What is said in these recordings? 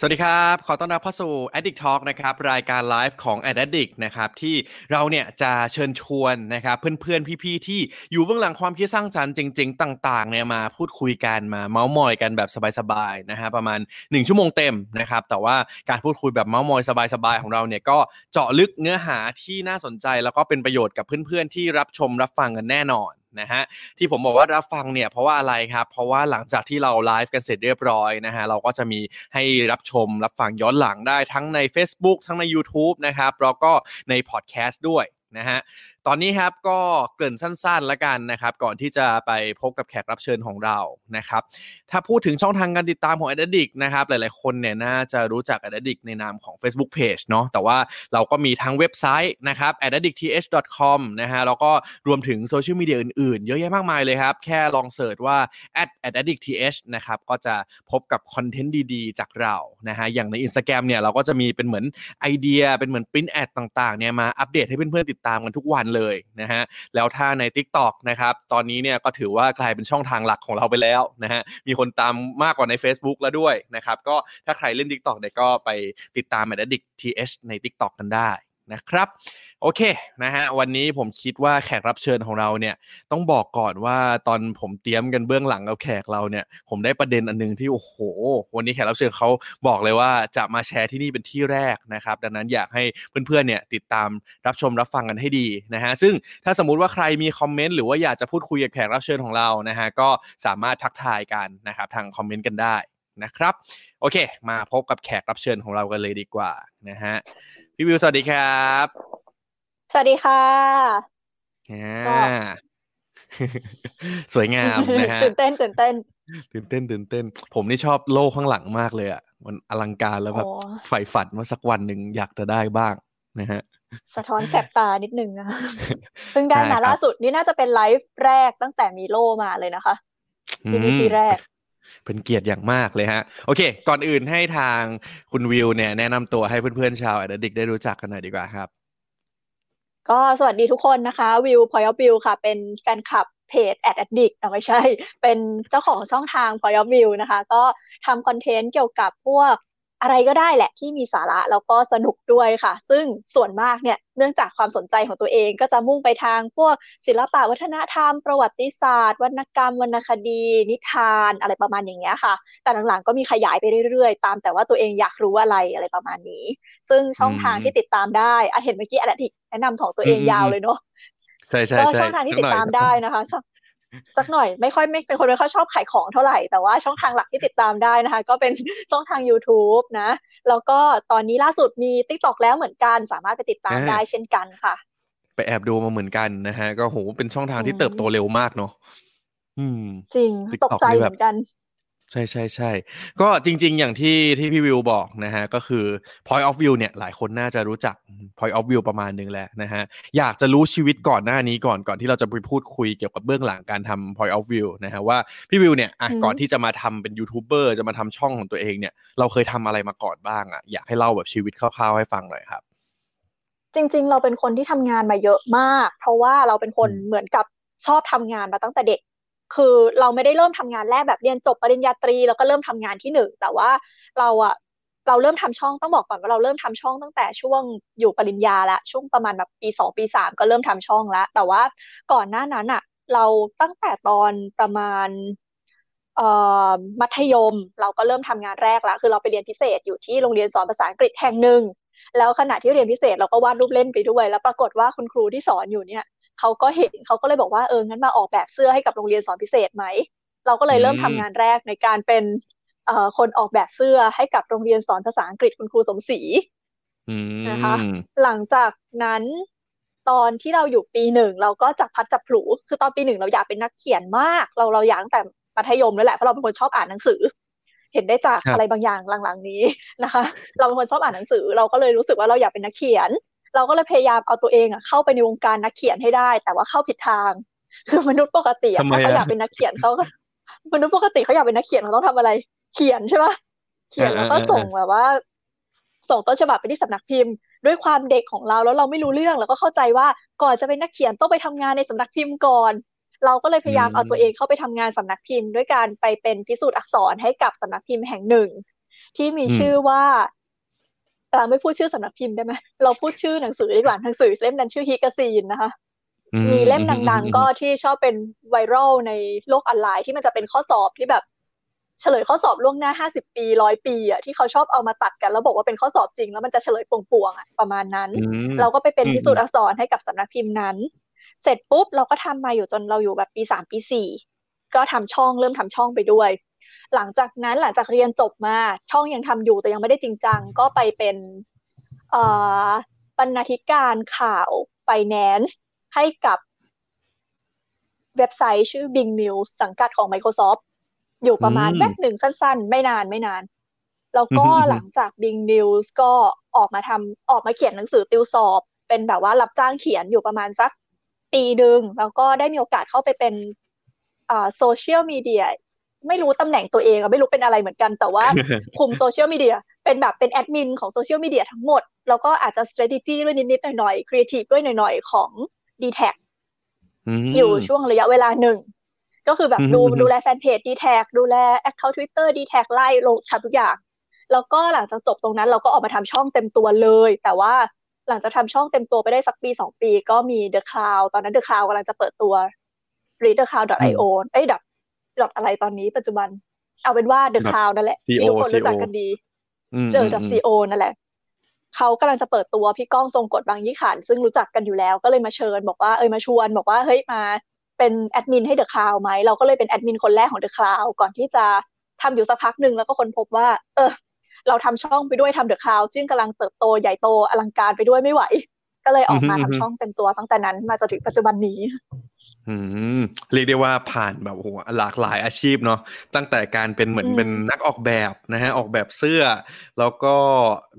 สวัสดีครับ ขอต้อนรับเข้าสู่ Addict Talk นะครับ รายการไลฟ์ของ Addict นะครับ ที่เราเนี่ยจะเชิญชวนนะครับ เพื่อนๆ พี่ๆ ที่อยู่เบื้องหลังความคิดสร้างสรรค์จริง ๆ ต่าง ๆ เนี่ยมาพูดคุยกันมาเมาส์มอยกันแบบสบายๆ นะฮะประมาณ 1 ชั่วโมงเต็มนะครับ แต่ว่าการพูดคุยแบบเมาส์มอยสบายๆ ของเราเนี่ยก็เจาะลึกเนื้อหาที่น่าสนใจแล้วก็เป็นประโยชน์กับเพื่อนๆ ที่รับชมรับฟังกันแน่นอน นะฮะที่ผมบอกว่ารับฟังเนี่ยเพราะว่าอะไรครับ เพราะว่าหลังจากที่เราไลฟ์กันเสร็จเรียบร้อยนะฮะเราก็จะมีให้รับชมรับฟังย้อนหลังได้ทั้งใน Facebook ทั้งใน YouTube นะครับแล้วก็ในพอดแคสต์ด้วยนะฮะ ตอนนี้ครับก็เกริ่นสั้นๆแล้วกันนะครับ ก่อนที่จะไปพบกับแขกรับเชิญของเรานะครับ ถ้าพูดถึงช่องทางการติดตามของ a d d i c t นะครับ หลายๆคนเนี่ยน่าจะรู้จัก a d d i c t ในนามของ Facebook Page เนาะแต่ว่าเราก็มีทั้งเว็บไซต์นะครับ a d d i c t t h com นะฮะแล้วก็รวมถึงโซเชียลมีเดียอื่นๆ เยอะแยะมากมายเลยครับ แค่ลองเสิร์ชว่า a d d i c t th นะครับก็จะพบกับคอนเทนต์ดีๆ จากเรานะฮะอย่างใน Instagram เนี่ยเราก็จะมีเป็นเหมือนไอเดียเป็นเหมือนปริ้นแอดต่างๆเนี่ยมาอัปเดตให้เพื่อนๆติดตามกันทุกวันเลยยนะฮะแล้วถ้าใน TikTok นะครับตอนนี้เนี่ยก็ถือว่ากลายเป็นช่องทางหลักของเราไปแล้วนะฮะมีคนตามมากกว่าใน Facebook แล้วด้วยนะครับก็ถ้าใครเล่น TikTok เนี่ยก็ไปติดตาม a d d i c t th ใน TikTok กันได้ นะครับ โอเคนะฮะวันนี้ผมคิดว่าแขกรับเชิญของเราเนี่ยต้องบอกก่อนว่าตอนผมเตรียมกันเบื้องหลังกับแขกเราเนี่ย ผมได้ประเด็นอันนึงที่โอ้โห วันนี้แขกรับเชิญเขาบอกเลยว่าจะมาแชร์ที่นี่เป็นที่แรกนะครับ ดังนั้นอยากให้เพื่อนๆเนี่ยติดตามรับชมรับฟังกันให้ดีนะฮะซึ่งถ้าสมมุติว่าใครมีคอมเมนต์หรือว่าอยากจะพูดคุยกับแขกรับเชิญของเรานะฮะก็สามารถทักทายกันนะครับทางคอมเมนต์กันได้นะครับ โอเค มาพบกับแขกรับเชิญของเรากันเลยดีกว่านะฮะ พี่วิวสวัสดีครับ สวัสดีค่ะอ่าสวยงามนะฮะตื่นเต้นตื่นเต้น ตื่นเต้นตื่นเต้น ผมนี่ชอบโล่ข้างหลังมากเลยอะมันอลังการแล้วแบบโอ้ใฝ่ฝันว่าสักวันหนึ่งอยากจะได้บ้างนะฮะสะท้อนแสบตานิดนึงนะคะเพิ่งได้ได้ครัมาบล่าสุดนี่น่าจะเป็นไลฟ์แรกตั้งแต่มีโล่มาเลยนะคะที่นี่อืมที่แรก เป็นเกียรติอย่างมากเลยฮะ โอเค ก่อนอื่นให้ทางคุณวิวเนี่ยแนะนำตัวให้เพื่อนๆชาวแอดดิกได้รู้จักกันหน่อยดีกว่าครับ ก็สวัสดีทุกคนนะคะ วิวพอยวิวค่ะ เป็นแฟนคลับเพจแอดดิกเอ้าไม่ใช่ เป็นเจ้าของช่องทางพอยวิวนะคะ ก็ทำ content เกี่ยวกับพวก อะไรก็ได้แหละที่มีสาระแล้วก็สนุกด้วยค่ะ ซึ่งส่วนมากเนี่ยเนื่องจากความสนใจของตัวเองก็จะมุ่งไปทางพวกศิลปะวัฒนธรรม ประวัติศาสตร์ วรรณกรรม วรรณคดี นิทานอะไรประมาณอย่างเงี้ยค่ะ แต่หลังๆก็มีขยายไปเรื่อยๆ ตามแต่ว่าตัวเองอยากรู้อะไรอะไรประมาณนี้ ซึ่งช่องทางที่ติดตามได้อะเห็นเมื่อกี้อะไรที่แนะนำของตัวเองอืมยาวเลยเนาะใช่ใช่ก็ใช่ช่องทางที่สักติหดน่อยตามได้นะคะ สักสักหน่อยไม่ค่อยไม่เป็นคนไม่ค่อยชอบขายของเท่าไหร่ แต่ว่าช่องทางหลักที่ติดตามได้นะคะ ก็เป็นช่องทาง YouTube นะ แล้วก็ตอนนี้ล่าสุดมี TikTok แล้วเหมือนกันสามารถไปติดตามอ่าได้เช่นกันค่ะ ไปแอบดูมาเหมือนกันนะฮะ ก็โหเป็นช่องทางที่อืมเติบโตเร็วมากเนาะอืมจริง TikTok ตกใจนี่แบบเหมือนกัน ใช่ใช่ใช่ก็จริง ๆ อย่างที่ที่พี่วิวบอกนะฮะก็คือ point of view เนี่ยหลายคนน่าจะรู้จัก point of view ประมาณหนึ่งแหละนะฮะอยากจะรู้ชีวิตก่อนหน้านี้ก่อนก่อนที่เราจะไปพูดคุยเกี่ยวกับเบื้องหลังการทำ point of view นะฮะว่าพี่วิวเนี่ยอะอืมก่อนที่จะมาทำเป็นยูทูบเบอร์จะมาทำช่องของตัวเองเนี่ยเราเคยทำอะไรมาก่อนบ้างอะอยากให้เล่าแบบชีวิตคร่าวๆให้ฟังหน่อยครับ จริง ๆ เราเป็นคนที่ทำงานมาเยอะมาก เพราะว่าเราเป็นคนอืมเหมือนกับชอบทำงานมาตั้งแต่เด็ก คือเราไม่ได้เริ่มทำงานแรกแบบเรียนจบปริญญาตรี แล้วก็เริ่มทำงานที่หนึ่งแต่ว่าเราอะเราเริ่มทำช่องต้องบอกก่อนว่าเราเริ่มทำช่องตั้งแต่ช่วงอยู่ปริญญาละช่วงประมาณแบบปีสองปีสามก็เริ่มทำช่องแล้วแต่ว่าก่อนหน้านั้นอะเราตั้งแต่ตอนประมาณเอ่อมัธยมเราก็เริ่มทำงานแรกล้วคือเราไปเรียนพิเศษอยู่ที่โรงเรียนสอนภาษาอังกฤษแห่งหนึ่งแล้วขณะที่เรียนพิเศษเราก็วาดรูปเล่นไปด้วย แล้วปรากฏว่าคุณครูที่สอนอยู่เนี่ย เขาก็เห็นเขาก็เลยบอกว่าเอองั้นมาออกแบบเสื้อให้กับโรงเรียนสอนพิเศษไหม เราก็เลยเริ่มอืมทำงานแรกในการเป็นเอ่อคนออกแบบเสื้อให้กับโรงเรียนสอนภาษาอังกฤษคุณครูสมศรีอืนะคะมหลังจากนั้นตอนที่เราอยู่ปีหนึ่งเราก็จับพลัดจับผลูคือตอนปีหนึ่งเราอยากเป็นนักเขียนมาก เราเราอยากตั้งแต่มัธยมแล้วแหละเพราะเราเป็นคนชอบอ่านหนังสือ เห็นได้จากครับอะไรบางอย่างหลังๆนี้นะคะ เราเป็นคนชอบอ่านหนังสือ เราก็เลยรู้สึกว่าเราอยากเป็นนักเขียน เราก็เลยพยายามเอาตัวเองอะเข้าไปในวงการนักเขียนให้ได้ แต่ว่าเข้าผิดทาง คือมนุษย์ปกติอะทำไมถ้าเขาอะอยากเป็นนักเขียนเขาก็มนุษย์ปกติเขาอยากเป็นนักเขียนเขาต้องทำอะไร เขียนใช่ปะเขียนแล้วก็ส่งแบบว่า ส่งต้นฉบับไปที่สำนักพิมพ์ ด้วยความเด็กของเราแล้วเราไม่รู้เรื่องแล้วก็เข้าใจว่าก่อนจะเป็นนักเขียนต้องไปทำงานในสำนักพิมพ์ก่อน เราก็เลยพยายามเอาตัวเองเข้าไปทำงานสำนักพิมพ์ ด้วยการไปเป็นพิสูจน์อักษรให้กับสำนักพิมพ์แห่งหนึ่ง ที่มีชื่อว่า เราไม่พูดชื่อสำนักพิมพ์ได้ไหมเราพูดชื่อหนังสือดีกว่าหนังสือเล่มนั้นชื่อฮิกาซีนนะคะ มีเล่มดังๆก็ที่ชอบเป็นไวรัลในโลกออนไลน์ที่มันจะเป็นข้อสอบที่แบบเฉลยข้อสอบล่วงหน้าห้าสิบปีร้อยปีอะที่เขาชอบเอามาตัดกันแล้วบอกว่าเป็นข้อสอบจริง แล้วมันจะเฉลยป่วงๆอะประมาณนั้น เราก็ไปเป็นพิสูจน์อักษรให้กับสำนักพิมพ์นั้น เสร็จปุ๊บเราก็ทำมาอยู่จนเราอยู่แบบปีสามปีสี่ก็ทำช่องเริ่มทำช่องไปด้วย หลังจากนั้นหลังจากเรียนจบมาช่องยังทำอยู่แต่ยังไม่ได้จริงจัง ก็ไปเป็นบรรณาธิการข่าว Finance ให้กับเว็บไซต์ชื่อ Bing News สังกัดของ Microsoft อยู่ประมาณแป๊บหนึ่งสั้นๆ ไม่นานไม่นาน แล้วก็หลังจาก Bing News ก็ออกมาทำออกมาเขียนหนังสือติวสอบ เป็นแบบว่ารับจ้างเขียนอยู่ประมาณสักปีหนึ่งแล้วก็ได้มีโอกาสเข้าไปเป็นอ่าโซเชียลมีเดีย ไม่รู้ตำแหน่งตัวเองอะไม่รู้เป็นอะไรเหมือนกัน แต่ว่าคุมโซเชียลมีเดียเป็นแบบเป็นแอดมินของโซเชียลมีเดียทั้งหมด แล้วก็อาจจะ strategy ด้วยนิด ๆ หน่อย ๆ creative ด้วยหน่อย ๆ ของ d t แทอยู่ช่วงระยะเวลาหนึ่ง ก็คือแบบดูดูแลแฟนเพจ d t แทดูแล account Twitter d t แทไล่ลงทำทุกอย่าง แล้วก็หลังจากจบตรงนั้นเราก็ออกมาทำช่องเต็มตัวเลย แต่ว่าหลังจากทำช่องเต็มตัวไปได้สักปีสองปี ก็มี The Cloud ตอนนั้น The Cloud กำลังจะเปิดตัว readthecloud.io เอ้ย ดับดอทอะไรตอนนี้ปัจจุบัน เอาเป็นว่า The Cloud นั่นแหละที่ทุกคนรู้จักกันดีเดอดับซีโอนั่นแหละเขากำลังจะเปิดตัวพี่ก้องทรงกฎบางยี่ขัน ซึ่งรู้จักกันอยู่แล้วก็เลยมาเชิญบอกว่าเออมาชวน บอกว่าเฮ้ยมาเป็นแอดมินให้เดอะคลาวไหมเราก็เลยเป็นแอดมินคนแรกของเดอะคลาวก่อนที่จะทำอยู่สักพักหนึ่งแล้วก็คนพบว่า เออ เราทำช่องไปด้วยทำเดอะคลาวซึ่งกำลังเติบโตใหญ่โตอลังการไปด้วยไม่ไหว ก็เลยออกมาทำช่องเต็มตัวตั้งแต่นั้นมาจนถึงปัจจุบันนี้อืม เรียกได้ว่าผ่านแบบโหหลากหลายอาชีพเนาะตั้งแต่การเป็นเหมือนเป็นนักออกแบบนะฮะออกแบบเสื้อ แล้วก็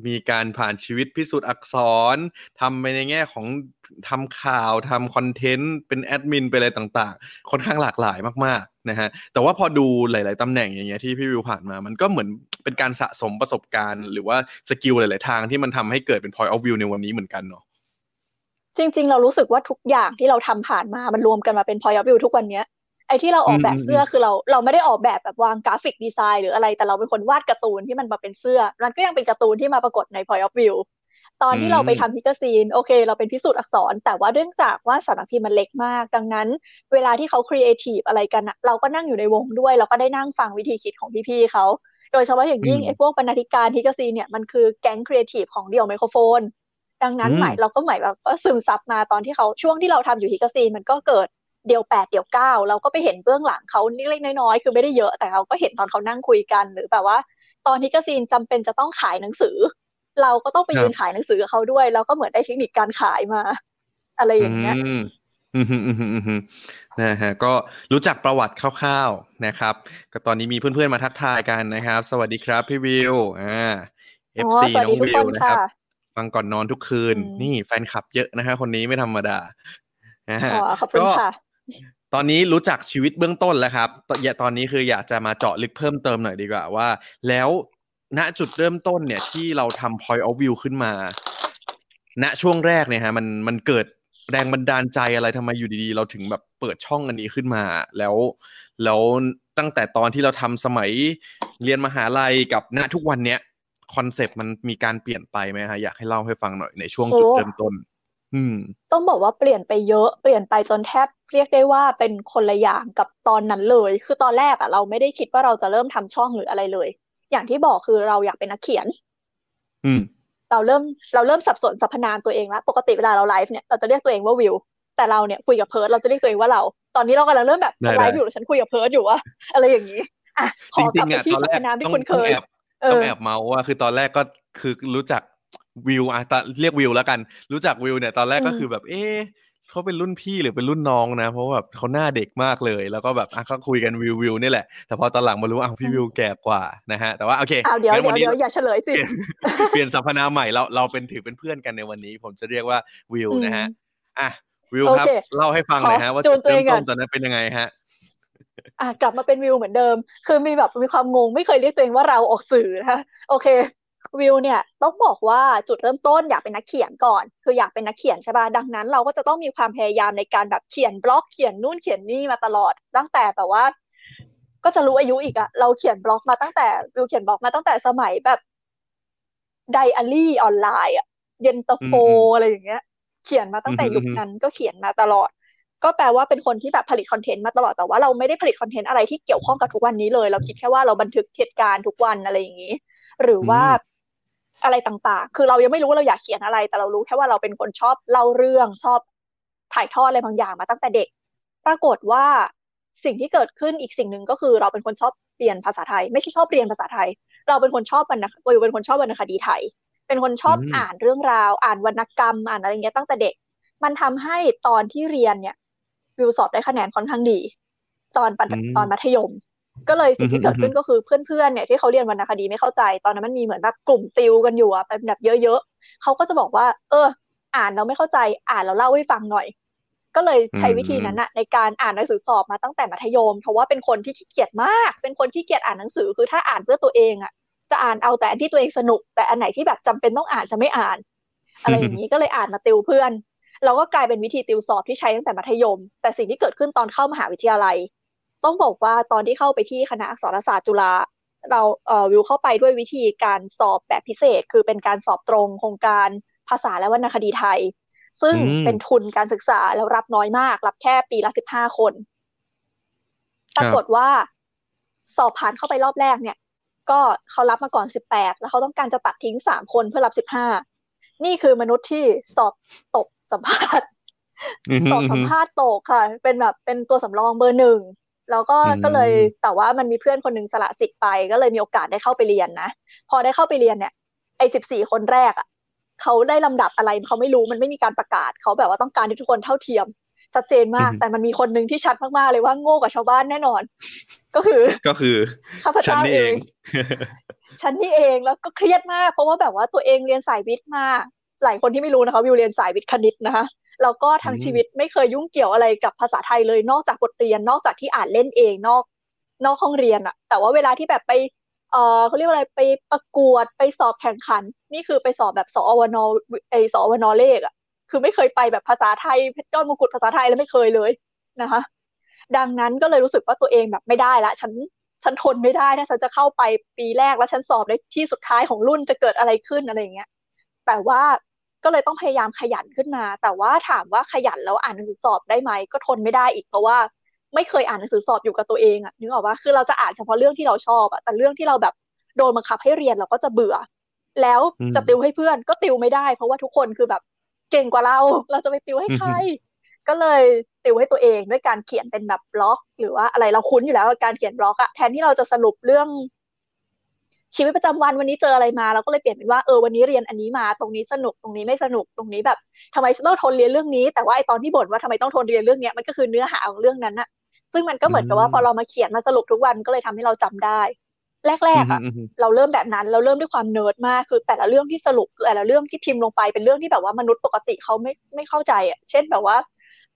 มีการผ่านชีวิตพิสูจน์อักษรทำไปในแง่ของทำข่าวทำคอนเทนต์เป็นแอดมินไปอะไรต่างๆ ค่อนข้างหลากหลายมากๆนะฮะแต่ว่าพอดูหลาย ๆตำแหน่งอย่างเงี้ยที่พี่วิวผ่านมา มันก็เหมือนเป็นการสะสมประสบการณ์ หรือว่า skill หลาย ๆ ทางที่มันทำให้เกิดเป็น point of view ในวันนี้เหมือนกันเนาะ จริง ๆ เรารู้สึกว่าทุกอย่างที่เราทำผ่านมามันรวมกันมาเป็น point of view ทุกวันเนี้ยไอ้ที่เราออกแบบเสื้อคือเราเราไม่ได้ออกแบบแบบวาง graphic design หรืออะไรแต่เราเป็นคนวาดการ์ตูนที่มันมาเป็นเสื้อ มันก็ยังเป็นการ์ตูนที่มาปรากฏใน point of view ตอนที่เราไปทำพิกซีนโอเค เราเป็นพิสูจน์อักษร แต่ว่าเนื่องจากว่าสำนักพิมพ์มันเล็กมาก ดังนั้น เวลาที่เขาครีเอทีฟอะไรกันเราก็นั่งอยู่ในวงด้วย เราก็ได้นั่งฟังวิธีคิดของพี่ๆเขา โดยเฉพาะอย่างยิ่งไอ้พวกบรรณาธิการพิกซีนเนี่ยมันคือแก๊งครีเอทีฟของเดี่ยวไมโครโฟน ดังนั้นหมายเราก็หมายแบบก็ซึมซับมาตอนที่เขาช่วงที่เราทำอยู่ฮิกาซีมันก็เกิดเดี่ยวแปดเดี่ยวเก้าเราก็ไปเห็นเบื้องหลังเขาเล็กน้อยๆคือไม่ได้เยอะแต่เราก็เห็นตอนเขานั่งคุยกันหรือแบบว่า ตอนฮิกาซีนจำเป็นจะต้องขายหนังสือ เราก็ต้องไปยืนขายหนังสือกับเขาด้วยเราก็เหมือนได้เทคนิคการขายมา อะไรอย่างเงี้ยนะฮะก็รู้จักประวัติคร่าวๆนะครับ ก็ตอนนี้มีเพื่อนๆมาทักทายกันนะครับ สวัสดีครับพี่วิวอ่า FC น้องวิวนะครับ ฟังก่อนนอนทุกคืน นี่แฟนคลับเยอะนะฮะคนนี้ไม่ธรรมดาขอบคุณค่ะตอนนี้รู้จักชีวิตเบื้องต้นแล้วครับอย่าตอนนี้คืออยากจะมาเจาะลึกเพิ่มเติมหน่อยดีกว่าว่า แล้วณจุดเริ่มต้นเนี่ยที่เราทำ point of view ขึ้นมา ณช่วงแรกเนี่ยฮะมันมันเกิดแรงบันดาลใจอะไรทำไมอยู่ดีๆ เราถึงแบบเปิดช่องอันนี้ขึ้นมา แล้วแล้วตั้งแต่ตอนที่เราทำสมัยเรียนมหาลัยกับณทุกวันเนี้ย คอนเซปต์มันมีการเปลี่ยนไปไหมฮะอยากให้เล่าให้ฟังหน่อยในช่วงจุดเริ่มต้น อืม ต้องบอกว่าเปลี่ยนไปเยอะเปลี่ยนไปจนแทบเรียกได้ว่าเป็นคนละอย่างกับตอนนั้นเลย คือตอนแรกอะเราไม่ได้คิดว่าเราจะเริ่มทำช่องหรืออะไรเลย อย่างที่บอกคือเราอยากเป็นนักเขียน อืม เราเริ่มเราเริ่มสับสนสรรพนามตัวเองแล้วปกติเวลาเราไลฟ์เนี่ยเราจะเรียกตัวเองว่าวิวแต่เราเนี่ยคุยกับเพิร์ดเราจะเรียกตัวเองว่าเรา ตอนนี้เรากำลังเริ่มแบบไลฟ์อยู่ฉันคุยกับเพิร์ดอยู่ว่าอะไรอย่างนี้อะขอกลับไปที่สรรพนามที่คุณเคย ต้องแอบเมาท์ว่าคือตอนแรกก็คือรู้จักวิวอะตเรียกวิวแล้วกัน รู้จักวิวเนี่ยตอนแรกก็คือแบบ เอ๊เขาเป็นรุ่นพี่หรือเป็นรุ่นน้องนะ เพราะแบบเขาหน้าเด็กมากเลย แล้วก็แบบอะก็คุยกันวิววิวนี่แหละ แต่พอตอนหลังมารู้อ้าวพี่วิวแก่กว่านะฮะแต่ว่าโอเคเดี๋ยวเดี๋ยวเดี๋ยวอย่าเฉลยสิเปลี่ยนสรรพนามใหม่เราเราเป็นถือเป็นเพื่อนกันในวันนี้ ผมจะเรียกว่าวิวนะฮะอะวิวครับเล่าให้ฟังหน่อยฮะว่าจุดเริ่มต้นตอนนั้นเป็นยังไงฮะ อะกลับมาเป็นวิวเหมือนเดิม คือมีแบบมีความงงไม่เคยเรียกตัวเองว่าเราออกสื่อนะคะโอเค วิวเนี่ยต้องบอกว่าจุดเริ่มต้นอยากเป็นนักเขียนก่อน คืออยากเป็นนักเขียนใช่ป่ะดังนั้น เราก็จะต้องมีความพยายามในการแบบเขียนบล็อกเขียนนู่นเขียนนี่มาตลอด ตั้งแต่แบบว่า ก็จะรู้อายุอีกอะเราเขียนบล็อกมาตั้งแต่วิวเขียนบล็อกมาตั้งแต่สมัยแบบไดอารี่ออนไลน์อะเย็นตาโฟอะไรอย่างเงี้ย เขียนมาตั้งแต่ยุคนั้นก็เขียนมาตลอด ก็แปลว่าเป็นคนที่แบบผลิต content มาตลอดแต่ว่าเราไม่ได้ผลิต content อะไรที่เกี่ยวข้องกับทุกวันนี้เลย เราคิดแค่ว่าเราบันทึกเหตุการณ์ทุกวันอะไรอย่างนี้ หรือว่าอะไรต่างๆ คือเรายังไม่รู้ว่าเราอยากเขียนอะไร แต่เรารู้แค่ว่าเราเป็นคนชอบเล่าเรื่องชอบถ่ายทอดอะไรบางอย่างมาตั้งแต่เด็ก ปรากฏว่าสิ่งที่เกิดขึ้นอีกสิ่งหนึ่งก็คือ เราเป็นคนชอบเรียนภาษาไทย ไม่ใช่ชอบเรียนภาษาไทย เราเป็นคนชอบวรรณคดีเป็นคนชอบวรรณคดีไทย เป็นคนชอบอ่านเรื่องราว อ่านวรรณกรรมอ่านอะไรเงี้ยตั้งแต่เด็ก มันทำให้ตอนที่เรียนเนี่ย วิวสอบได้คะแนนค่อนข้างดี ตอนตอนมัธยม ก็เลยสิ่งที่เกิดขึ้นก็คือเพื่อนๆเนี่ยที่เขาเรียนวรรณคดีไม่เข้าใจ ตอนนั้นมันมีเหมือนแบบกลุ่มติวกันอยู่อะเป็นแบบเยอะๆเขาก็จะบอกว่า เออ อ่านเราไม่เข้าใจอ่านเราเล่าให้ฟังหน่อย ก็เลยใช้วิธีนั้นอะในการอ่านหนังสือสอบมาตั้งแต่มัธยม เพราะว่าเป็นคนที่ขี้เกียจมาก เป็นคนที่เกียจอ่านหนังสือคือถ้าอ่านเพื่อตัวเองอะจะอ่านเอาแต่อันที่ตัวเองสนุก แต่อันไหนที่แบบจำเป็นต้องอ่านจะไม่อ่าน อะไรอย่างนี้ก็เลยอ่านมาติวเพื่อน เราก็กลายเป็นวิธีติวสอบที่ใช้ตั้งแต่มัธยม แต่สิ่งที่เกิดขึ้นตอนเข้ามหาวิทยาลัย ต้องบอกว่าตอนที่เข้าไปที่คณะอักษรศาสตร์จุฬาเราเอ่อวิวเข้าไปด้วยวิธีการสอบแบบพิเศษ คือเป็นการสอบตรงโครงการภาษาและวรรณคดีไทย ซึ่งเป็นทุนการศึกษาแล้วรับน้อยมาก รับแค่ปีละสิบห้าคนปรากฏว่าสอบผ่านเข้าไปรอบแรกเนี่ย ก็เขารับมาก่อนสิบแปดแล้วเขาต้องการจะตัดทิ้งสามคนเพื่อรับสิบห้านี่คือมนุษย์ที่สอบตก สัมภาษณ์ตอบสัมภาษณ์ตกค่ะ เป็นแบบเป็นตัวสำรองเบอร์หนึ่งแล้วก็ก็เลยแต่ว่ามันมีเพื่อนคนหนึ่งสละสิทธิ์ไป ก็เลยมีโอกาสได้เข้าไปเรียนนะพอได้เข้าไปเรียนเนี่ยไอ้สิบสี่คนแรกอะเขาได้ลำดับอะไรเขาไม่รู้มันไม่มีการประกาศเขาแบบว่าต้องการที่ทุกคนเท่าเทียมชัดเจนมาก แต่มันมีคนหนึ่งที่ชัดมากๆเลยว่าโง่กว่าชาวบ้านแน่นอน ก็คือ ก็คือข้าพเจ้าเองฉันนี่เองแล้วก็เครียดมาก เพราะว่าแบบว่าตัวเองเรียนสายวิทย์มา หลายคนที่ไม่รู้นะคะวิวเรียนสายวิทย์คณิตนะคะแล้วก็ทั้งชีวิตไม่เคยยุ่งเกี่ยวอะไรกับภาษาไทยเลยนอกจากบทเรียนนอกจากที่อ่านเล่นเองนอกนอกห้องเรียนอะแต่ว่าเวลาที่แบบไปเออเขาเรียกว่าอะไรไปประกวดไปสอบแข่งขัน นี่คือไปสอบแบบสอวนไอสอวนเลขอะคือไม่เคยไปแบบภาษาไทยเพชรยอดมงกุฎภาษาไทยแล้วไม่เคยเลยนะคะ ดังนั้นก็เลยรู้สึกว่าตัวเองแบบไม่ได้ละฉันฉันทนไม่ได้ถ้าฉันจะเข้าไปปีแรกแล้วฉันสอบได้ที่สุดท้ายของรุ่นจะเกิดอะไรขึ้นอะไรอย่างเงี้ยแต่ว่า ก็เลยต้องพยายามขยันขึ้นมา แต่ว่าถามว่าขยันแล้วอ่านหนังสือสอบได้ไหมก็ทนไม่ได้อีกเพราะว่าไม่เคยอ่านหนังสือสอบอยู่กับตัวเองอะนึกออกว่าคือเราจะอ่านเฉพาะเรื่องที่เราชอบอะแต่เรื่องที่เราแบบโดนบังคับให้เรียนเราก็จะเบื่อ แล้วจะติวให้เพื่อนก็ติวไม่ได้ เพราะว่าทุกคนคือแบบเก่งกว่าเรา เราจะไปติวให้ใคร ก็เลยติวให้ตัวเองด้วยการเขียนเป็นแบบบล็อก หรือว่าอะไรเราคุ้นอยู่แล้วการเขียนบล็อกอะแทนที่เราจะสรุปเรื่อง ชีวิตประจำวันวันนี้เจออะไรมาเราก็เลยเปลี่ยนเป็นว่าเออวันนี้เรียนอันนี้มา ตรงนี้สนุกตรงนี้ไม่สนุกตรงนี้แบบทำไมต้องทนเรียนเรื่องนี้ แต่ว่าไอตอนที่บ่นว่าทำไมต้องทนเรียนเรื่องนี้มันก็คือเนื้อหาของเรื่องนั้นอะซึ่งมันก็เหมือนกับว่าพอเรามาเขียนมาสรุปทุกวันก็เลยทำให้เราจำได้ แรกๆอะเราเริ่มแบบนั้นเราเริ่มด้วยความเนิร์ดมากคือแต่ละเรื่องที่สรุปแต่ละเรื่องที่พิมพ์ลงไปเป็นเรื่องที่แบบว่ามนุษย์ปกติเขาไม่ไม่เข้าใจอะเช่นแบบว่า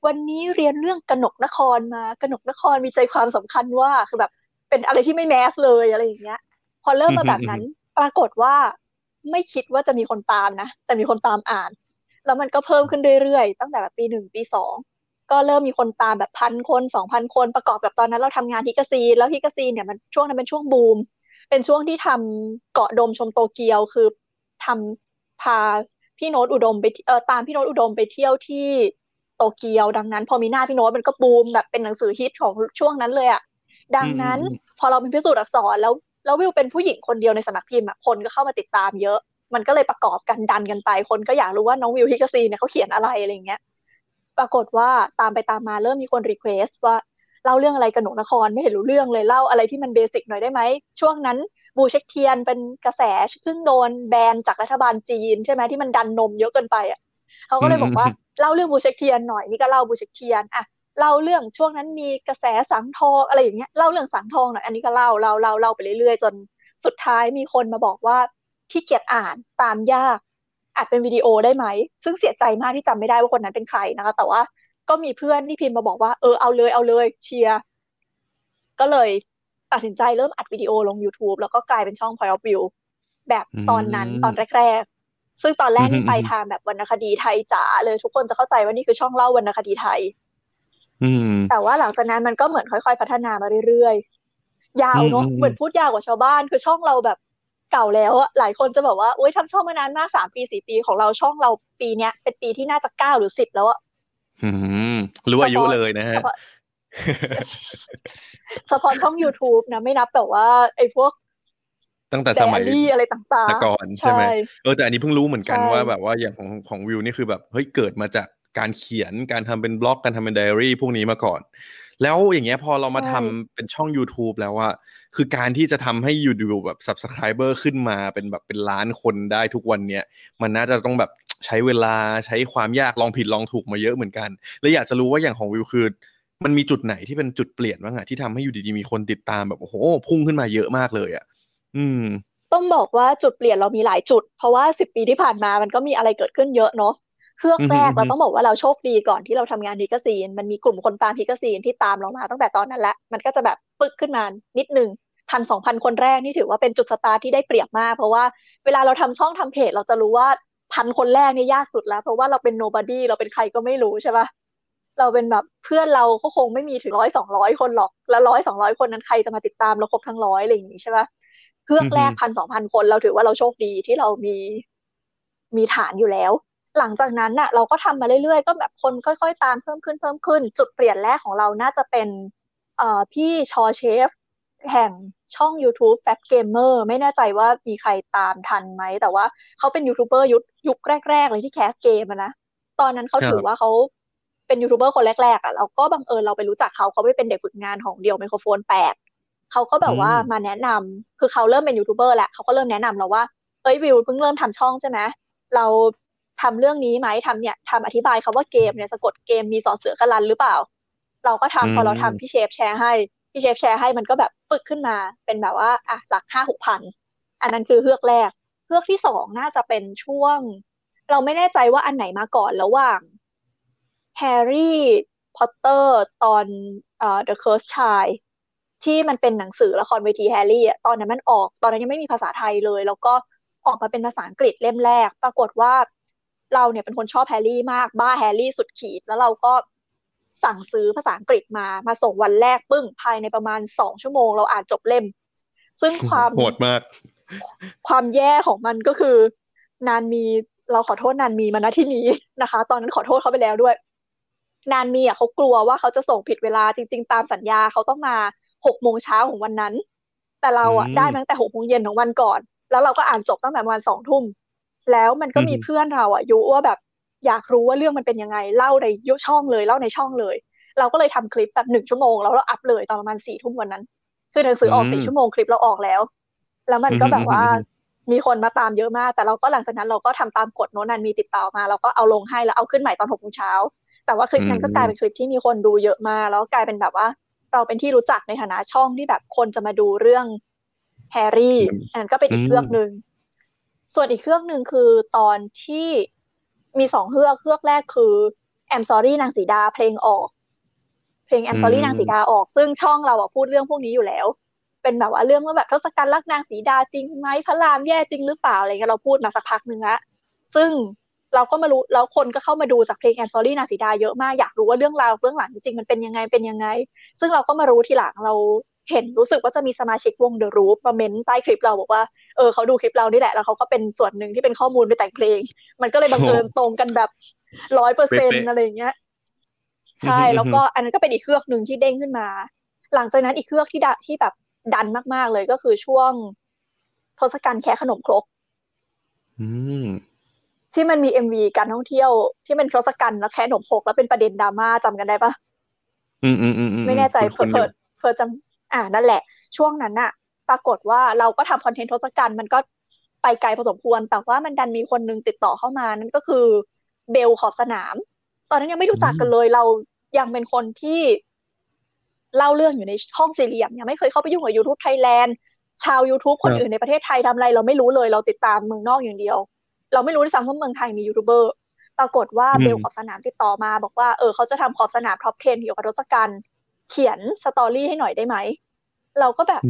วันนี้เรียนเรื่องกนกนครมากนกนครมีใจความสำคัญว่าคือแบบเป็นอะไรที่ไม่แมสเลยอะไรอย่างเงี้ย พอเริ่มมาแบบนั้น ปรากฏว่าไม่คิดว่าจะมีคนตามนะ แต่มีคนตามอ่าน แล้วมันก็เพิ่มขึ้นเรื่อยๆ ตั้งแต่แบบปีหนึ่งปีสองก็เริ่มมีคนตามแบบพันคนสองพันคนประกอบกับตอนนั้นเราทำงานฮิกาซี แล้วฮิกาซีเนี่ยมันช่วงนั้นเป็นช่วงบูม เป็นช่วงที่ทำเกาะอุดมชมโตเกียวคือทำพาพี่โน้ตอุดมไปเออตามพี่โน้ตอุดมไปเที่ยวที่โตเกียวดังนั้น พอมีหน้าพี่โน้ตมันก็บูมแบบเป็นหนังสือฮิตของช่วงนั้นเลยอะดังนั้นพอเราเป็นพิสูจน์อักษรแล้ว แล้ววิวเป็นผู้หญิงคนเดียวในสำนักพิมพ์อะคนก็เข้ามาติดตามเยอะ มันก็เลยประกอบกันดันกันไป คนก็อยากรู้ว่าน้องวิวฮิกซีเนี่ยเขาเขียนอะไรอะไรเงี้ย ปรากฏว่าตามไปตามมาเริ่มมีคน request ว่าเล่าเรื่องอะไรกับหนูนครไม่เห็นรู้เรื่องเลยเล่าอะไรที่มัน basic หน่อยได้ไหมช่วงนั้นบูเช็คเทียนเป็นกระแสเพิ่งโดนแบนจากรัฐบาลจีนใช่ไหมที่มันดันนมเยอะเกินไปอะเขาก็เลยบอกว่าเล่าเรื่องบูเช็คเทียนหน่อยนี่ก็เล่าบูเช็คเทียนอะ เล่าเรื่องช่วงนั้นมีกระแสสังทองอะไรอย่างเงี้ยเล่าเรื่องสังทองหน่อยอันนี้ก็เล่าเล่าเล่าเล่าไปเรื่อยๆ จนสุดท้ายมีคนมาบอกว่าขี้เกียจอ่านตามยากอาจเป็นวิดีโอได้ไหม ซึ่งเสียใจมากที่จำไม่ได้ว่าคนนั้นเป็นใครนะคะ แต่ว่าก็มีเพื่อนที่พิมพ์มาบอกว่าเออเอาเลยเอาเลยเชียร์ก็เลยตัดสินใจเริ่มอัดวิดีโอลง YouTube แล้วก็กลายเป็นช่อง Point of View แบบตอนนั้นตอนแรกๆ ซึ่งตอนแรกนี่ไปทางแบบวรรณคดีไทยจ๋าเลยทุกคนจะเข้าใจว่านี่คือช่องเล่าวรรณคดีไทย แต่ว่าหลังจากนั้นมันก็เหมือนค่อย ๆ พัฒนามาเรื่อยๆ ยาวเนาะเหมือนพูดยาวกว่าชาวบ้าน คือช่องเราแบบเก่าแล้วอะหลายคนจะบอกว่าอุ้ยทำช่องมานานมากสามปีสี่ปีของเราช่องเราปีเนี้ยเป็นปีที่น่าจะเก้าหรือสิบแล้วอะรู้อายุเลยนะฮะเฉพาะช่อง YouTube นะ ไม่นับแบบว่า ไอ้พวก ตั้งแต่สมัยอะไรต่างๆก่อนใช่ไหมเออแต่อันนี้เพิ่งรู้เหมือนกันว่าแบบว่าอย่างของของวิวนี่คือแบบเฮ้ยเกิดมาจาก การเขียนการทำเป็นบล็อกการทำเป็นไดอารี่พวกนี้มาก่อน แล้วอย่างเงี้ยพอเรามาทำเป็นช่อง YouTube แล้วว่าคือการที่จะทำให้ยูดูแบบ subscriber ขึ้นมาเป็นแบบเป็นล้านคนได้ทุกวันเนี้ยมันน่าจะต้องแบบใช้เวลาใช้ความยากลองผิดลองถูกมาเยอะเหมือนกัน แล้วอยากจะรู้ว่าอย่างของวิวคือมันมีจุดไหนที่เป็นจุดเปลี่ยนบ้างอะที่ทำให้อยู่ดีๆมีคนติดตามแบบโอ้โหพุ่งขึ้นมาเยอะมากเลยอะอืม ต้องบอกว่าจุดเปลี่ยนเรามีหลายจุด เพราะว่าสิบปีที่ผ่านมามันก็มีอะไรเกิดขึ้นเยอะเนาะ เครื่องแรกเราต้องบอกว่าเราโชคดีก่อนที่เราทำงานพิกซีน มันมีกลุ่มคนตามพิกซีนที่ตามเรามาตั้งแต่ตอนนั้นแหละมันก็จะแบบปึกขึ้นมานิดนึงพันสองพันคนแรกนี่ถือว่าเป็นจุดสตาร์ทที่ได้เปรียบมาก เพราะว่าเวลาเราทำช่องทำเพจเราจะรู้ว่าพันคนแรกนี่ยากสุดแล้ว เพราะว่าเราเป็น nobody เราเป็นใครก็ไม่รู้ใช่ปะเราเป็นแบบเพื่อนเราก็คงไม่มีถึงร้อยสองร้อยคนหรอก แล้วร้อยสองร้อยคนนั้นใครจะมาติดตามเราครบทั้งร้อยอะไรอย่างนี้ใช่ปะเฮือกแรกพันสองพันคนเราถือว่าเราโชคดีที่เรามีมีฐานอยู่แล้ว หลังจากนั้นน่ะเราก็ทำมาเรื่อยๆ ก็แบบคนค่อยๆ ตามเพิ่มขึ้นเพิ่มขึ้น จุดเปลี่ยนแรกของเราน่าจะเป็นเอ่อพี่ชอเชฟแห่งช่อง YouTube Fat Gamer ไม่แน่ใจว่ามีใครตามทันไหม แต่ว่าเขาเป็นยูทูบเบอร์ยุคยุคแรก ๆ เลยที่ cast เกมนะ ตอนนั้นเขาถือว่าเขาเป็นยูทูบเบอร์คนแรกๆอะเราก็บังเอิญเราไปรู้จักเขาเขาไปเป็นเด็กฝึกงานของเดี่ยวไมโครโฟนแปดเขาก็แบบว่ามาแนะนำคือเขาเริ่มเป็นยูทูบเบอร์แหละเขาก็เริ่มแนะนำเราว่าเอ้ยวิวเพิ่งเริ่มทำช่องใช่ไหมเรา ทำเรื่องนี้ไหมทำเนี่ยทำอธิบายคำว่าเกมเนี่ยสะกดเกมมีสอเสือการันต์หรือเปล่า เราก็ทำพอเราทำพี่เชฟแชร์ให้พี่เชฟแชร์ให้มันก็แบบปึกขึ้นมา เป็นแบบว่าอะหลักห้าหกพันอันนั้นคือเฮือกแรกเฮือกที่สองน่าจะเป็นช่วง เราไม่แน่ใจว่าอันไหนมาก่อนระหว่างแฮร์รี่พอตเตอร์ตอนเอ่อ The Cursed Child ที่มันเป็นหนังสือละครเวทีแฮร์รี่อะตอนนั้นมันออก ตอนนั้นยังไม่มีภาษาไทยเลย แล้วก็ออกมาเป็นภาษาอังกฤษเล่มแรก ปรากฏว่า เราเนี่ยเป็นคนชอบแฮร์รี่มากบ้าแฮร์รี่สุดขีด แล้วเราก็สั่งซื้อภาษาอังกฤษมามาส่งวันแรกปึ้งภายในประมาณสองชั่วโมง เราอ่านจบเล่ม ซึ่งความโหดมาก ความแย่ของมันก็คือนานมีเราขอโทษนานมีมาณที่นี้นะคะ ตอนนั้นขอโทษเขาไปแล้วด้วย นานมีอะเขากลัวว่าเขาจะส่งผิดเวลาจริง ๆ ตามสัญญาเขาต้องมาหกโมงเช้าของวันนั้น แต่เราอะได้ตั้งแต่หกโมงเย็นของวันก่อน แล้วเราก็อ่านจบตั้งแต่ประมาณสองทุ่ม แล้วมันก็มีเพื่อนเราอะยุว่าแบบอยากรู้ว่าเรื่องมันเป็นยังไงเล่าในยุช่องเลยเล่าในช่องเลย เราก็เลยทำคลิปแบบหนึ่งชั่วโมงแล้วเราอัพเลยตอนประมาณสี่ทุ่มวันนั้น คือหนังสือออกสี่ชั่วโมงคลิปเราออกแล้ว แล้วมันก็แบบว่ามีคนมาตามเยอะมาก แต่เราก็หลังจากนั้นเราก็ทำตามกฎโน้นนันมีติดต่อมา เราก็เอาลงให้แล้วเอาขึ้นใหม่ตอนหกโมงเช้าแต่ว่าคลิปนั้นก็กลายเป็นคลิปที่มีคนดูเยอะมากแล้วกลายเป็นแบบว่า เราเป็นที่รู้จักในฐานะช่องที่แบบคนจะมาดูเรื่องแฮร์รี่อันนั้นก็เป็นอีกเรื่องหนึ่ง ส่วนอีกเครื่องหนึ่งคือตอนที่มีสองเครื่องเครื่องแรกคือแอมซอรี่นางสีดาเพลงออก เพลงแอมซอรี่นางสีดาออก ซึ่งช่องเราอะพูดเรื่องพวกนี้อยู่แล้ว เป็นแบบว่าเรื่องว่าแบบทศกัณฐ์รักนางสีดาจริงไหมพระรามแย่จริงหรือเปล่าอะไรเงี้ยเราพูดมาสักพักหนึ่งละซึ่งเราก็มารู้แล้วคนก็เข้ามาดูจากเพลงแอมซอรี่นางสีดาเยอะมากอยากรู้ว่าเรื่องราวเบื้องหลังจริงมันเป็นยังไงเป็นยังไง ซึ่งเราก็มารู้ทีหลังเรา เห็นรู้สึกว่าจะมีสมาชิกวงเดอะรูปมาเม้นใต้คลิปเราบอกว่าเออเขาดูคลิปเรานี่แหละแล้วเขาก็เป็นส่วนหนึ่งที่เป็นข้อมูลไปแต่งเพลง มันก็เลยบังเอิญตรงกันแบบร้อยเปอร์เซ็นต์อะไรเงี้ยใช่แล้วก็อันนั้นก็เป็นอีกเครื่องหนึ่งที่เด้งขึ้นมา หลังจากนั้นอีกเครื่องที่ดัที่แบบดันมาก ๆ เลยก็คือช่วงทศกัณฐ์แค่ขนมครกที่มันมีเอ็มวีการท่องเที่ยวที่เป็นทศกัณฐ์แล้วแค่ขนมครกแล้วเป็นประเด็นดราม่าจำกันได้ปะอืมอืมอืมไม่แน่ใจเพิร์ดเพิร์ดจำ อ่านั่นแหละ ช่วงนั้นอะปรากฏว่าเราก็ทำคอนเทนต์ทศกัณฐ์มันก็ไปไกลพอสมควร แต่ว่ามันดันมีคนนึงติดต่อเข้ามานั่นก็คือเบลขอบสนาม ตอนนั้นยังไม่รู้จักกันเลย เรายังเป็นคนที่เล่าเรื่องอยู่ในห้องสี่เหลี่ยมยังไม่เคยเข้าไปยุ่งกับ YouTube Thailand ชาว YouTube คนอื่นในประเทศไทยทำอะไร เราไม่รู้เลยเราติดตามเมืองนอกอย่างเดียว เราไม่รู้ด้วยซ้ำว่าเมืองไทยมียูทูบเบอร์ปรากฏว่าเบลขอบสนามติดต่อมา บอกว่าเออเขาจะทำขอบสนาม top 10 เกี่ยวกับรถจักรเขียน story ให้หน่อยได้ไหม เราก็แบบ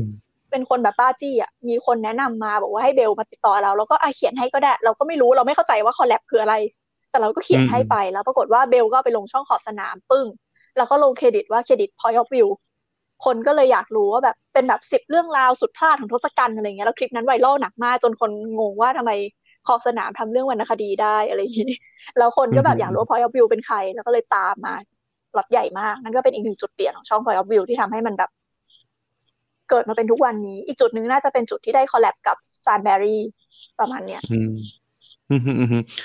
เป็นคนแบบบ้าจี้อะ มีคนแนะนำมาบอกว่าให้เบลมาติดต่อเรา แล้วก็อาเขียนให้ก็ได้ เราก็ไม่รู้เราไม่เข้าใจว่า collab คืออะไร แต่เราก็เขียนให้ไป แล้วปรากฏว่าเบลก็ไปลงช่องขอบสนามปึ้ง แล้วก็ลงเครดิตว่าเครดิต point of view คนก็เลยอยากรู้ว่าแบบเป็นแบบสิบเรื่องราวสุดพลาดของทศกัณฐ์อะไรเงี้ย แล้วคลิปนั้นไวรัลหนักมากจนคนงงว่าทำไมขอบสนามทำเรื่องวรรณคดีได้อะไรอย่างนี้ แล้วคนก็แบบอยากรู้ว่า point of view เป็นใคร แล้วก็เลยตามมาห ลอดใหญ่มาก นั่นก็เป็นอีกหนึ่งจุดเปลี่ยนของช่อง point of view ที่ทำให้มันแบบ เกิดมาเป็นทุกวันนี้ อีกจุดหนึ่งน่าจะเป็นจุดที่ได้คอลแลบกับซานแบรี่ประมาณเนี้ย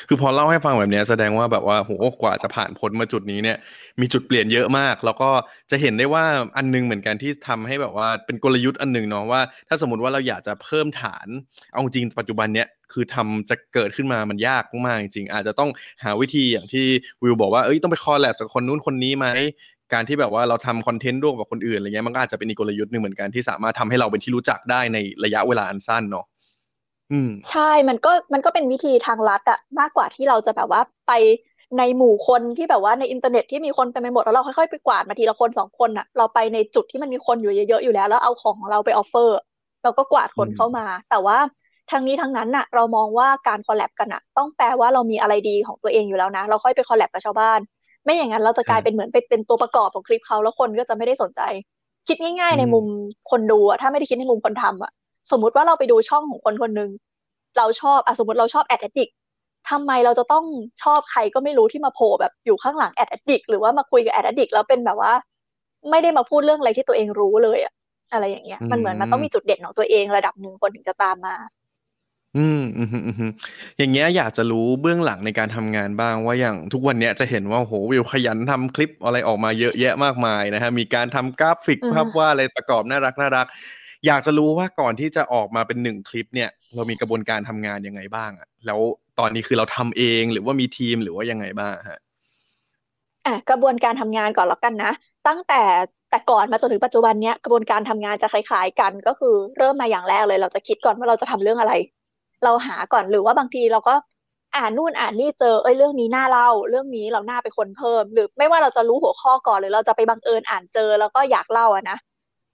คือพอเล่าให้ฟังแบบนี้แสดงว่าแบบว่าโหกว่าจะผ่านพ้นมาจุดนี้เนี่ย มีจุดเปลี่ยนเยอะมาก แล้วก็จะเห็นได้ว่าอันนึงเหมือนกันที่ทำให้แบบว่าเป็นกลยุทธ์อันหนึ่งเนาะว่าถ้าสมมติว่าเราอยากจะเพิ่มฐาน เอาจริงปัจจุบันเนี้ย คือทำจะเกิดขึ้นมามันยากมากจริง อาจจะต้องหาวิธีอย่างที่วิวบอกว่าเอ้ยต้องไปคอลแลบกับคนนู้นคนนี้ไหมการที่แบบว่าเราทำคอนเทนต์ร่วมกับคนอื่นอะไรเงี้ยมันก็อาจจะเป็นอีกลยุทธ์หนึ่งเหมือนกันที่สามารถทำให้เราเป็นที่รู้จักได้ในระยะเวลาอันสั้นเนาะใช่ มันก็มันก็เป็นวิธีทางลัดอะมากกว่าที่เราจะแบบว่าไปในหมู่คนที่แบบว่าในอินเทอร์เน็ตที่มีคนเต็มไปหมดแล้วเราค่อยๆไปกวาดมาทีละคนสองคนอะเราไปในจุดที่มันมีคนอยู่เยอะๆอยู่แล้ว แล้วเอาของของเราไป offer เราก็กวาดคนเข้ามา แต่ว่า ทางนี้ทางนั้นอะเรามองว่าการ collab กันอะต้องแปลว่าเรามีอะไรดีของตัวเองอยู่แล้วนะ เราค่อยไป collab กับชาวบ้าน ไม่อย่างนั้นเราจะกลายเป็นเหมือนเป็นตัวประกอบของคลิปเขาแล้วคนก็จะไม่ได้สนใจ คิดง่าย ๆ ในมุมคนดูอะถ้าไม่ได้คิดในมุมคนทำอะสมมุติว่าเราไปดูช่องของคนคนหนึ่งเราชอบอสมมติเราชอบ AdAddict ทำไมเราจะต้องชอบใครก็ไม่รู้ที่มาโผล่แบบอยู่ข้างหลัง AdAddict หรือว่ามาคุยกับ AdAddict แล้วเป็นแบบว่า ไม่ได้มาพูดเรื่องอะไรที่ตัวเองรู้เลยอะอะไรอย่างเงี้ย มันเหมือนมันต้องมีจุดเด่นของตัวเองระดับหนึ่งคนถึงจะตามมา อืม อืมอืมอย่างเงี้ยอยากจะรู้เบื้องหลังในการทำงานบ้างว่า อย่างทุกวันเนี้ยจะเห็นว่าโหวิวขยันทำคลิปอะไรออกมาเยอะแยะมากมายนะฮะมีการทำกราฟิกภาพวาด อะไรประกอบน่ารักน่ารักอยากจะรู้ว่า ก่อนที่จะออกมาเป็นหนึ่งคลิปเนี่ย เรามีกระบวนการทำงานยังไงบ้างอะ แล้วตอนนี้คือเราทำเอง หรือว่ามีทีม หรือว่ายังไงบ้างฮะอะกระบวนการทำงานก่อนแล้วกันนะ ตั้งแต่ แต่ก่อนมาจนถึงปัจจุบันเนี้ย กระบวนการทำงานจะคล้าย ๆ กัน ก็คือเริ่มมาอย่างแรกเลย เราจะคิดก่อนว่า เราจะทำเรื่องอะไร เราหาก่อนหรือว่าบางทีเราก็อ่านนู่นอ่านนี่เจอเอ้ยเรื่องนี้น่าเล่า เรื่องนี้เราหน้าไปคนเพิ่ม หรือไม่ว่าเราจะรู้หัวข้อก่อนหรือเราจะไปบังเอิญอ่านเจอแล้วก็อยากเล่าอะนะ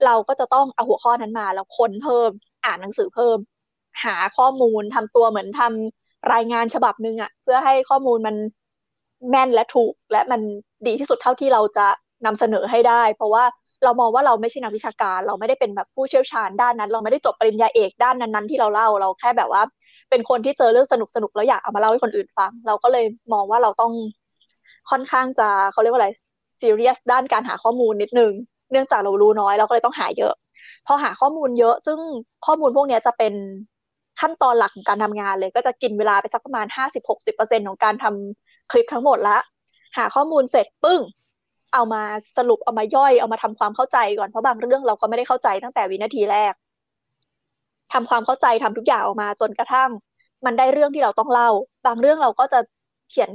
เราก็จะต้องเอาหัวข้อนั้นมาแล้วค้นเพิ่ม อ่านหนังสือเพิ่ม หาข้อมูลทำตัวเหมือนทำรายงานฉบับหนึ่งอะเพื่อให้ข้อมูลมันแม่นและถูกและมันดีที่สุดเท่าที่เราจะนำเสนอให้ได้ เพราะว่า เรามองว่าเราไม่ใช่นักวิชาการ เราไม่ได้เป็นแบบผู้เชี่ยวชาญด้านนั้น เราไม่ได้จบปริญญาเอกด้านนั้นๆที่เราเล่าเราแค่แบบว่า เป็นคนที่เจอเรื่องสนุกสนุกแล้วอยากเอามาเล่าให้คนอื่นฟัง เราก็เลยมองว่าเราต้องค่อนข้างจะเขาเรียกว่าอะไรซีเรียสด้านการหาข้อมูลนิดนึง เนื่องจากเรารู้น้อยเราก็เลยต้องหาเยอะ พอหาข้อมูลเยอะ ซึ่งข้อมูลพวกนี้จะเป็นขั้นตอนหลักของการทำงานเลย ก็จะกินเวลาไปสักประมาณห้าสิบหกสิบเปอร์เซ็นของการทำคลิปทั้งหมดละ หาข้อมูลเสร็จปึ้ง เอามาสรุปเอามาย่อยเอามาทำความเข้าใจก่อนเพราะบางเรื่องเราก็ไม่ได้เข้าใจตั้งแต่วินาทีแรกทำความเข้าใจทำทุกอย่างออกมาจนกระทั่ง มันได้เรื่องที่เราต้องเล่า บางเรื่องเราก็จะเขียน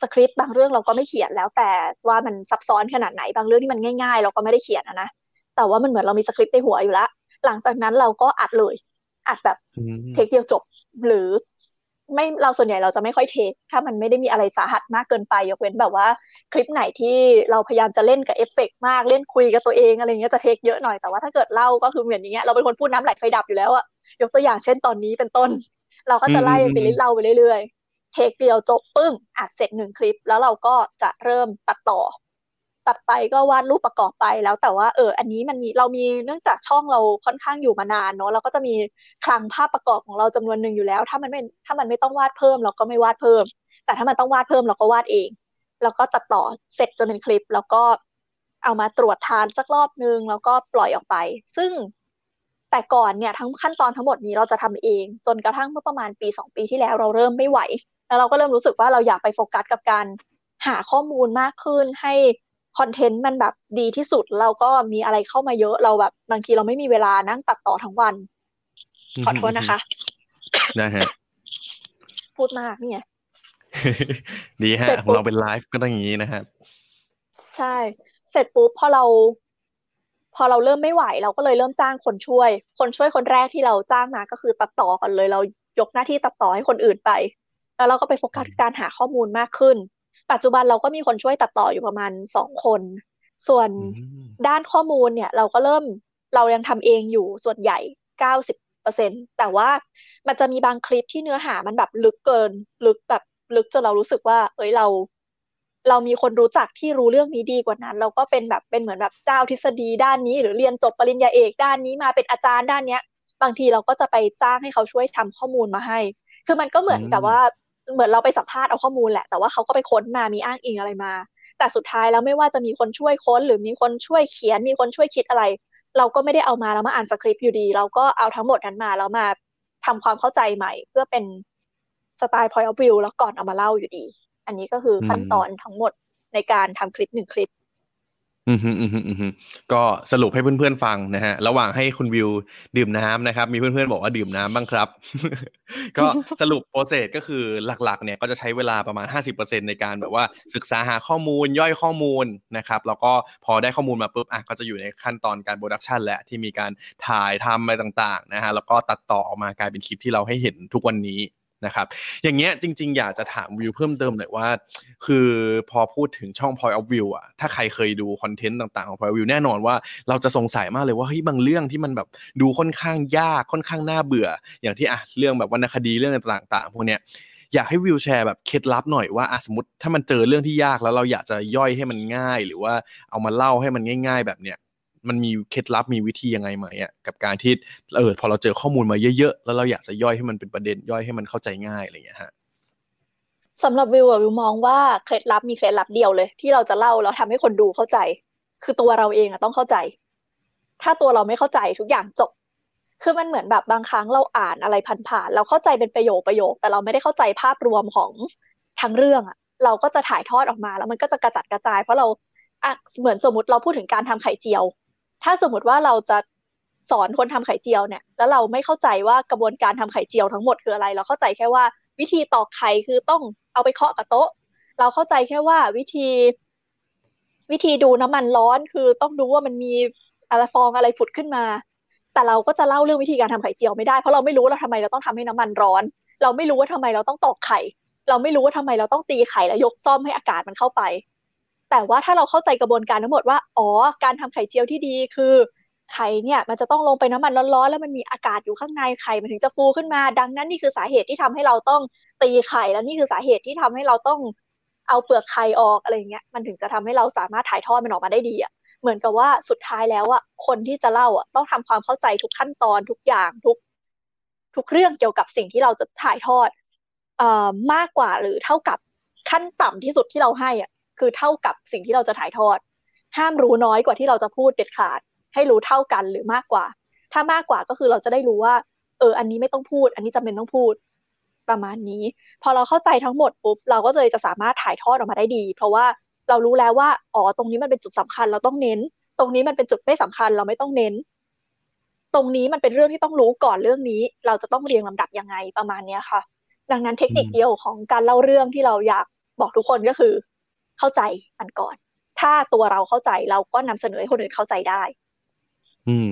สคริปต์บางเรื่องเราก็ไม่เขียนแล้วแต่ว่ามันซับซ้อนขนาดไหนบางเรื่องที่มันง่ายๆ เราก็ไม่ได้เขียนนะนะแต่ว่ามันเหมือนเรามีสคริปต์ในหัวอยู่แล้วหลังจากนั้นเราก็อัดเลย อัดแบบ take เดียวจบ หรือ ไม่เราส่วนใหญ่เราจะไม่ค่อย take ถ้ามันไม่ได้มีอะไรสาหัสมากเกินไป ยกเว้นแบบว่าคลิปไหนที่เราพยายามจะเล่นกับเอฟเฟกมากเล่นคุยกับตัวเองอะไรเงี้ยจะ take เยอะหน่อยแต่ว่าถ้าเกิดเล่าก็คือเหมือนอย่างเงี้ยเราเป็นคนพูดน้ำไหลไฟดับอยู่แล้วอะยกตัวอย่างเช่นตอนนี้เป็นต้น เราก็จะไล่ไปเล่าไปเรื่อยๆเทคเดียวจบปึ้งอัดเสร็จหนึ่งคลิป แล้วเราก็จะเริ่มตัดต่อ ตัดไปก็วาดรูปประกอบไปแล้วแต่ว่าเอออันนี้มันมีเรามีเนื่องจากช่องเราค่อนข้างอยู่มานานเนาะเราก็จะมีคลังภาพประกอบของเราจำนวนหนึ่งอยู่แล้ว ถ้ามันไม่ถ้ามันไม่ต้องวาดเพิ่ม เราก็ไม่วาดเพิ่ม แต่ถ้ามันต้องวาดเพิ่มเราก็วาดเอง แล้วก็ตัดต่อเสร็จจนเป็นคลิป แล้วก็เอามาตรวจทานสักรอบนึงแล้วก็ปล่อยออกไป ซึ่งแต่ก่อนเนี่ยทั้งขั้นตอนทั้งหมดนี้เราจะทำเอง จนกระทั่งเมื่อประมาณปีสองปีที่แล้วเราเริ่มไม่ไหว แล้วเราก็เริ่มรู้สึกว่าเราอยากไปโฟกัสกับการหาข้อมูลมากขึ้นให้ คอนเทนต์มันแบบดีที่สุดเราก็มีอะไรเข้ามาเยอะเราแบบบางทีเราไม่มีเวลานั่งตัดต่อทั้งวัน ขอโทษนะคะนะฮะพูดมากนี่ไงดีฮะของเราเป็นไลฟ์ก็ต้องอย่างนี้นะฮะใช่ เสร็จปุ๊บพอเรา พอเราเริ่มไม่ไหว เราก็เลยเริ่มจ้างคนช่วย คนช่วยคนแรกที่เราจ้างมาก็คือตัดต่อกันเลย เรายกหน้าที่ตัดต่อให้คนอื่นไป แล้วเราก็ไปโฟกัสการหาข้อมูลมากขึ้น ปัจจุบันเราก็มีคนช่วยตัดต่ออยู่ประมาณสองคน ส่วนด้านข้อมูลเนี่ย เราก็เริ่มเรายังทำเองอยู่ส่วนใหญ่เก้าสิบเปอร์เซ็นแต่ว่ามันจะมีบางคลิปที่เนื้อหามันแบบลึกเกิน ลึกแบบลึกจนเรารู้สึกว่า เอ้ยเรา เรามีคนรู้จักที่รู้เรื่องนี้ดีกว่านั้น เราก็เป็นแบบเป็นเหมือนแบบเจ้าทฤษฎีด้านนี้ หรือเรียนจบปริญญาเอกด้านนี้มาเป็นอาจารย์ด้านเนี้ย บางทีเราก็จะไปจ้างให้เขาช่วยทำข้อมูลมาให้ คือมันก็เหมือนกับว่า เหมือนเราไปสัมภาษณ์เอาข้อมูลแหละ แต่ว่าเขาก็ไปค้นมามีอ้างอิงอะไรมา แต่สุดท้ายแล้วไม่ว่าจะมีคนช่วยค้น หรือมีคนช่วยเขียน มีคนช่วยคิดอะไร เราก็ไม่ได้เอามาแล้วมาอ่านสคริปต์อยู่ดี เราก็เอาทั้งหมดนั้นมาแล้วมาทำความเข้าใจใหม่ เพื่อเป็นสไตล์ Point of View แล้วก่อนเอามาเล่าอยู่ดี อันนี้ก็คือขั้นตอนทั้งหมดในการทำคลิปหนึ่งคลิป อืมฮึอืมฮึอืมฮึก็สรุปให้เพื่อนๆฟังนะฮะ ระหว่างให้คุณวิวดื่มน้ำนะครับ มีเพื่อนๆบอกว่าดื่มน้ำบ้างครับ ก็สรุป process ก็คือหลักๆ เนี่ยก็จะใช้เวลาประมาณ 50%ในการแบบว่าศึกษาหาข้อมูลย่อยข้อมูลนะครับ แล้วก็พอได้ข้อมูลมาปุ๊บอะก็จะอยู่ในขั้นตอนการ production แหละที่มีการถ่ายทำอะไรต่างๆนะฮะแล้วก็ตัดต่อออกมากลายเป็นคลิปที่เราให้เห็นทุกวันนี้ นะครับอย่างเงี้ยจริง ๆ อยากจะถามวิวเพิ่มเติมหน่อยว่า คือพอพูดถึงช่อง Point of View อะถ้าใครเคยดูคอนเทนต์ต่างๆของ Point of View แน่นอนว่าเราจะสงสัยมากเลยว่าเฮ้ยบางเรื่องที่มันแบบดูค่อนข้างยากค่อนข้างน่าเบื่อ อย่างที่อะเรื่องแบบวรรณคดีเรื่องต่างๆพวกเนี้ยอยากให้วิวแชร์แบบเคล็ดลับหน่อยว่าอสมมติถ้ามันเจอเรื่องที่ยากแล้วเราอยากจะย่อยให้มันง่าย หรือว่าเอามาเล่าให้มันง่าย ๆ แบบเนี้ย มันมีเคล็ดลับมีวิธียังไงไหมอะกับการที่เออพอเราเจอข้อมูลมาเยอะๆ แล้วเราอยากจะย่อยให้มันเป็นประเด็นย่อยให้มันเข้าใจง่ายอะไรอย่างเงี้ยฮะสำหรับวิวอะวิวมองว่าเคล็ดลับมีเคล็ดลับเดียวเลย ที่เราจะเล่าแล้วทำให้คนดูเข้าใจ คือตัวเราเองอะต้องเข้าใจ ถ้าตัวเราไม่เข้าใจทุกอย่างจบคือมันเหมือนแบบบางครั้งเราอ่านอะไรผ่านๆเราเข้าใจเป็นประโยคประโยค แต่เราไม่ได้เข้าใจภาพรวมของทั้งเรื่องอะเราก็จะถ่ายทอดออกมาแล้วมันก็จะกระจัดกระจาย เพราะเราอะเหมือนสมมติเราพูดถึงการทำไข่เจียว ถ้าสมมติว่าเราจะสอนคนทำไข่เจียวเนี่ย แล้วเราไม่เข้าใจว่ากระบวนการทำไข่เจียวทั้งหมดคืออะไร เราเข้าใจแค่ว่าวิธีตอกไข่คือต้องเอาไปเคาะกับโต๊ะ เราเข้าใจแค่ว่าวิธี วิธีดูน้ำมันร้อนคือต้องดูว่ามันมีอะไรฟองอะไรผุดขึ้นมา แต่เราก็จะเล่าเรื่องวิธีการทำไข่เจียวไม่ได้ เพราะเราไม่รู้ว่าทำไมเราต้องทำให้น้ำมันร้อน เราไม่รู้ว่าทำไมเราต้องตอกไข่ เราไม่รู้ว่าทำไมเราต้องตีไข่แล้วยกซ่อมให้อากาศมันเข้าไป แต่ว่าถ้าเราเข้าใจกระบวนการทั้งหมดว่า อ๋อ การทำไข่เจียวที่ดีคือ ไข่เนี่ยมันจะต้องลงไปน้ำมันร้อนๆ แล้วมันมีอากาศอยู่ข้างในไข่มันถึงจะฟูขึ้นมา ดังนั้นนี่คือสาเหตุที่ทำให้เราต้องตีไข่แล้วนี่คือสาเหตุที่ทำให้เราต้องเอาเปลือกไข่ออกอะไรเงี้ยมันถึงจะทำให้เราสามารถถ่ายทอดมันออกมาได้ดีอะเหมือนกับว่าสุดท้ายแล้วอะคนที่จะเล่าอะต้องทำความเข้าใจทุกขั้นตอนทุกอย่างทุก ทุกเรื่องเกี่ยวกับสิ่งที่เราจะถ่ายทอดเอ่อมากกว่าหรือเท่ากับขั้นต่ำที่สุดที่เราให้อะ คือเท่ากับสิ่งที่เราจะถ่ายทอด ห้ามรู้น้อยกว่าที่เราจะพูดเด็ดขาด ให้รู้เท่ากันหรือมากกว่า ถ้ามากกว่าก็คือเราจะได้รู้ว่า เออ อันนี้ไม่ต้องพูด อันนี้จำเป็นต้องพูดประมาณนี้ พอเราเข้าใจทั้งหมดปุ๊บเราก็เลยจะสามารถถ่ายทอดออกมาได้ดี เพราะว่าเรารู้แล้วว่าอ๋อตรงนี้มันเป็นจุดสำคัญเราต้องเน้น ตรงนี้มันเป็นจุดไม่สำคัญเราไม่ต้องเน้น ตรงนี้มันเป็นเรื่องที่ต้องรู้ก่อนเรื่องนี้ เราจะต้องเรียงลำดับยังไงประมาณนี้ค่ะ ดังนั้นเทคนิคเดียวของการเล่าเรื่องที่เราอยากบอกทุกคนก็คือ เข้าใจมันก่อน ถ้าตัวเราเข้าใจเราก็นำเสนอให้คนอื่นเข้าใจได้ อืม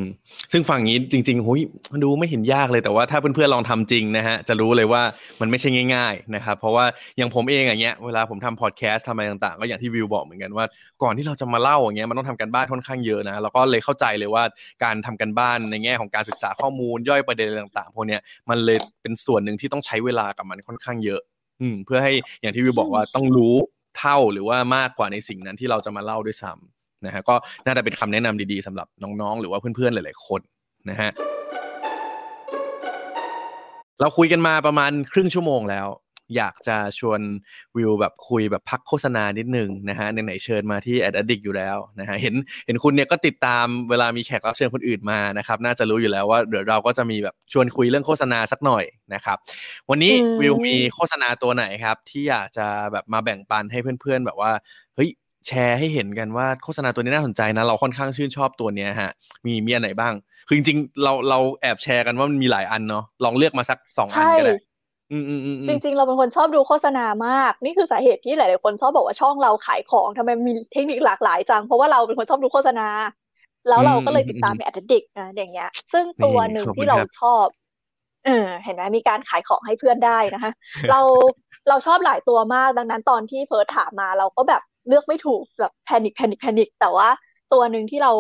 ซึ่งฝั่งนี้จริงๆหุยดูไม่เห็นยากเลยแต่ว่าถ้าเพื่อนๆลองทำจริงนะฮะ จะรู้เลยว่ามันไม่ใช่ง่าย ๆ นะครับ เพราะว่าอย่างผมเองอย่างเงี้ยเวลาผมทำพอดแคสต์ทำอะไรต่างๆ ก็อย่างที่วิวบอกเหมือนกันว่า ก่อนที่เราจะมาเล่าอย่างเงี้ยมันต้องทำกันบ้านค่อนข้างเยอะนะแล้วก็เลยเข้าใจเลยว่าการทำกันบ้านในแง่ของการศึกษาข้อมูลย่อยประเด็นต่างๆพวกเนี้ยมันเลยเป็นส่วนหนึ่งที่ต้องใช้เวลากับมันค่อนข้างเยอะ อืม เพื่อให้อย่างที่วิวบอกว่าต้องรู้ เท่าหรือว่ามากกว่าในสิ่งนั้นที่เราจะมาเล่าด้วยซ้ำนะฮะก็น่าจะเป็นคำแนะนำดีๆสำหรับน้องๆ หรือว่าเพื่อนๆหลายๆคนนะฮะเราคุยกันมาประมาณครึ่งชั่วโมงแล้ว อยากจะชวนวิวแบบคุยแบบพักโฆษณานิดนึงนะฮะไหนๆเชิญมาที่แอดดิกอยู่แล้วนะฮะเห็นเห็นคุณเนี่ยก็ติดตามเวลามีแขกรับเชิญคนอื่นมานะครับ น่าจะรู้อยู่แล้วว่าเดี๋ยวเราก็จะมีแบบชวนคุยเรื่องโฆษณาสักหน่อยนะครับ วันนี้วิวมีโฆษณาตัวไหนครับ ที่อยากจะแบบมาแบ่งปันให้เพื่อนๆ แบบว่าเฮ้ยแชร์ให้เห็นกันว่าโฆษณาตัวนี้น่าสนใจนะเราค่อนข้างชื่นชอบตัวเนี้ยฮะ มีมีอันไหนบ้าง คือจริงๆเราเราแอบแชร์กันว่ามันมีหลายอันเนาะลองเลือกมาสักสองอันก็ได้ จริง ๆ เราเป็นคนชอบดูโฆษณามาก นี่คือสาเหตุที่หลาย ๆ คนชอบบอกว่าช่องเราขายของทำไมมีเทคนิคหลากหลายจัง เพราะว่าเราเป็นคนชอบดูโฆษณา แล้วเราก็เลยติดตามใน AdAddict นะอย่างเงี้ย ซึ่งตัวหนึ่งที่เราชอบเออเห็นไหมมีการขายของให้เพื่อนได้นะคะ เราเราชอบหลายตัวมากดังนั้นตอนที่เพิร์ถามมาเราก็แบบเลือกไม่ถูกแบบ panic panic panic แต่ว่าตัวหนึ่งที่เรา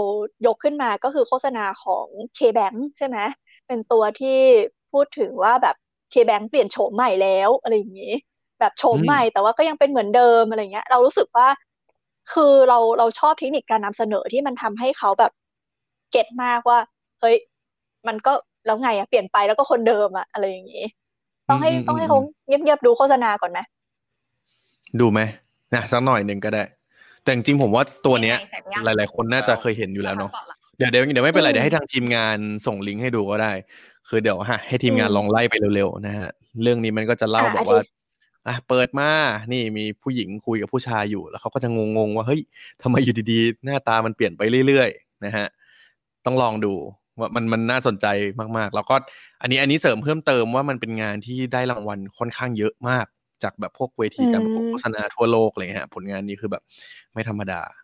ยกขึ้นมาก็คือโฆษณาของ K-Bank ใช่ไหมเป็นตัวที่พูดถึงว่าแบบ K-Bank เปลี่ยนโฉมใหม่แล้วอะไรอย่างนี้ แบบโฉมใหม่แต่ว่าก็ยังเป็นเหมือนเดิมอะไรเงี้ย เรารู้สึกว่า คือเราเราชอบเทคนิคการนำเสนอที่มันทำให้เขาแบบเก็ตมากว่า เฮ้ย มันก็แล้วไงอะเปลี่ยนไปแล้วก็คนเดิมอะอะไรอย่างนี้ ต้องให้ต้องให้เขาเงียบๆดูโฆษณาก่อนไหมดูไหมนะสักหน่อยหนึ่งก็ได้ แต่จริงผมว่าตัวเนี้ย หลาย ๆ คนน่าจะเคยเห็นอยู่แล้วเนาะ เดี๋ยวเดี๋ยวเดี๋ยวไม่เป็นไรเดี๋ยวให้ทางทีมงานส่งลิงก์ให้ดูก็ได้ คือเดี๋ยวฮะให้ทีมงานลองไล่ไปเร็วๆนะฮะเรื่องนี้มันก็จะเล่าบอกว่าอะเปิดมา นี่มีผู้หญิงคุยกับผู้ชายอยู่ แล้วเขาก็จะงงๆว่าเฮ้ยทำไมอยู่ดีๆ หน้าตามันเปลี่ยนไปเรื่อยๆนะฮะต้องลองดูว่ามันมันน่าสนใจมากๆ แล้วก็อันนี้อันนี้เสริมเพิ่มเติมว่ามันเป็นงานที่ได้รางวัลค่อนข้างเยอะมาก จากแบบพวกเวทีการประกวดโฆษณาทั่วโลกอะไรเงี้ยผลงานนี้คือแบบไม่ธรรมดาอืม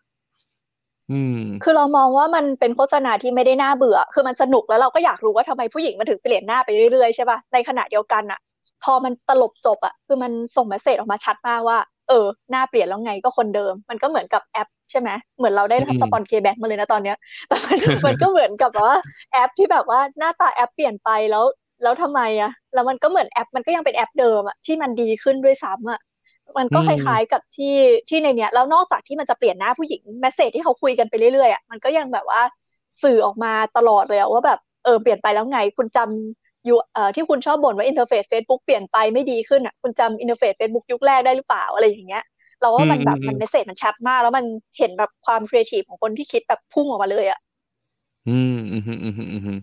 คือเรามองว่ามันเป็นโฆษณาที่ไม่ได้น่าเบื่อ คือมันสนุกแล้วเราก็อยากรู้ว่าทำไมผู้หญิงมันถึงเปลี่ยนหน้าไปเรื่อยๆใช่ป่ะ ในขณะเดียวกันอะพอมันตลบจบอะคือมันส่ง message ออกมาชัดมากว่า เออ หน้าเปลี่ยนแล้วไงก็คนเดิม มันก็เหมือนกับแอปใช่ไหมเหมือนเราได้ทำ spon K-Bank มาเลยนะตอนเนี้ย แต่มันมันก็เหมือนกับว่าแอปที่แบบว่าหน้าตาแอปเปลี่ยนไปแล้ว แล้วทำไมอะแล้วมันก็เหมือนแอปมันก็ยังเป็นแอปเดิมอะที่มันดีขึ้นด้วยซ้ำอะ มันก็คล้ายๆกับที่ที่ในเนี้ยแล้วนอกจากที่มันจะเปลี่ยนหน้าผู้หญิง message ที่เขาคุยกันไปเรื่อยๆอะมันก็ยังแบบว่าสื่อออกมาตลอดเลยว่าแบบเออเปลี่ยนไปแล้วไง คุณจำยูเอ่อที่คุณชอบบ่นว่า interface Facebook เปลี่ยนไปไม่ดีขึ้นอะคุณจำ interface Facebook ยุคแรกได้หรือเปล่าอะไรอย่างเงี้ยเราว่ามันแบบมัน message มันชัดมาก แล้วมันเห็นแบบความครีเอทีฟของคนที่คิดแบบพุ่งออกมาเลยอะอืมอืมอืมอืมอืม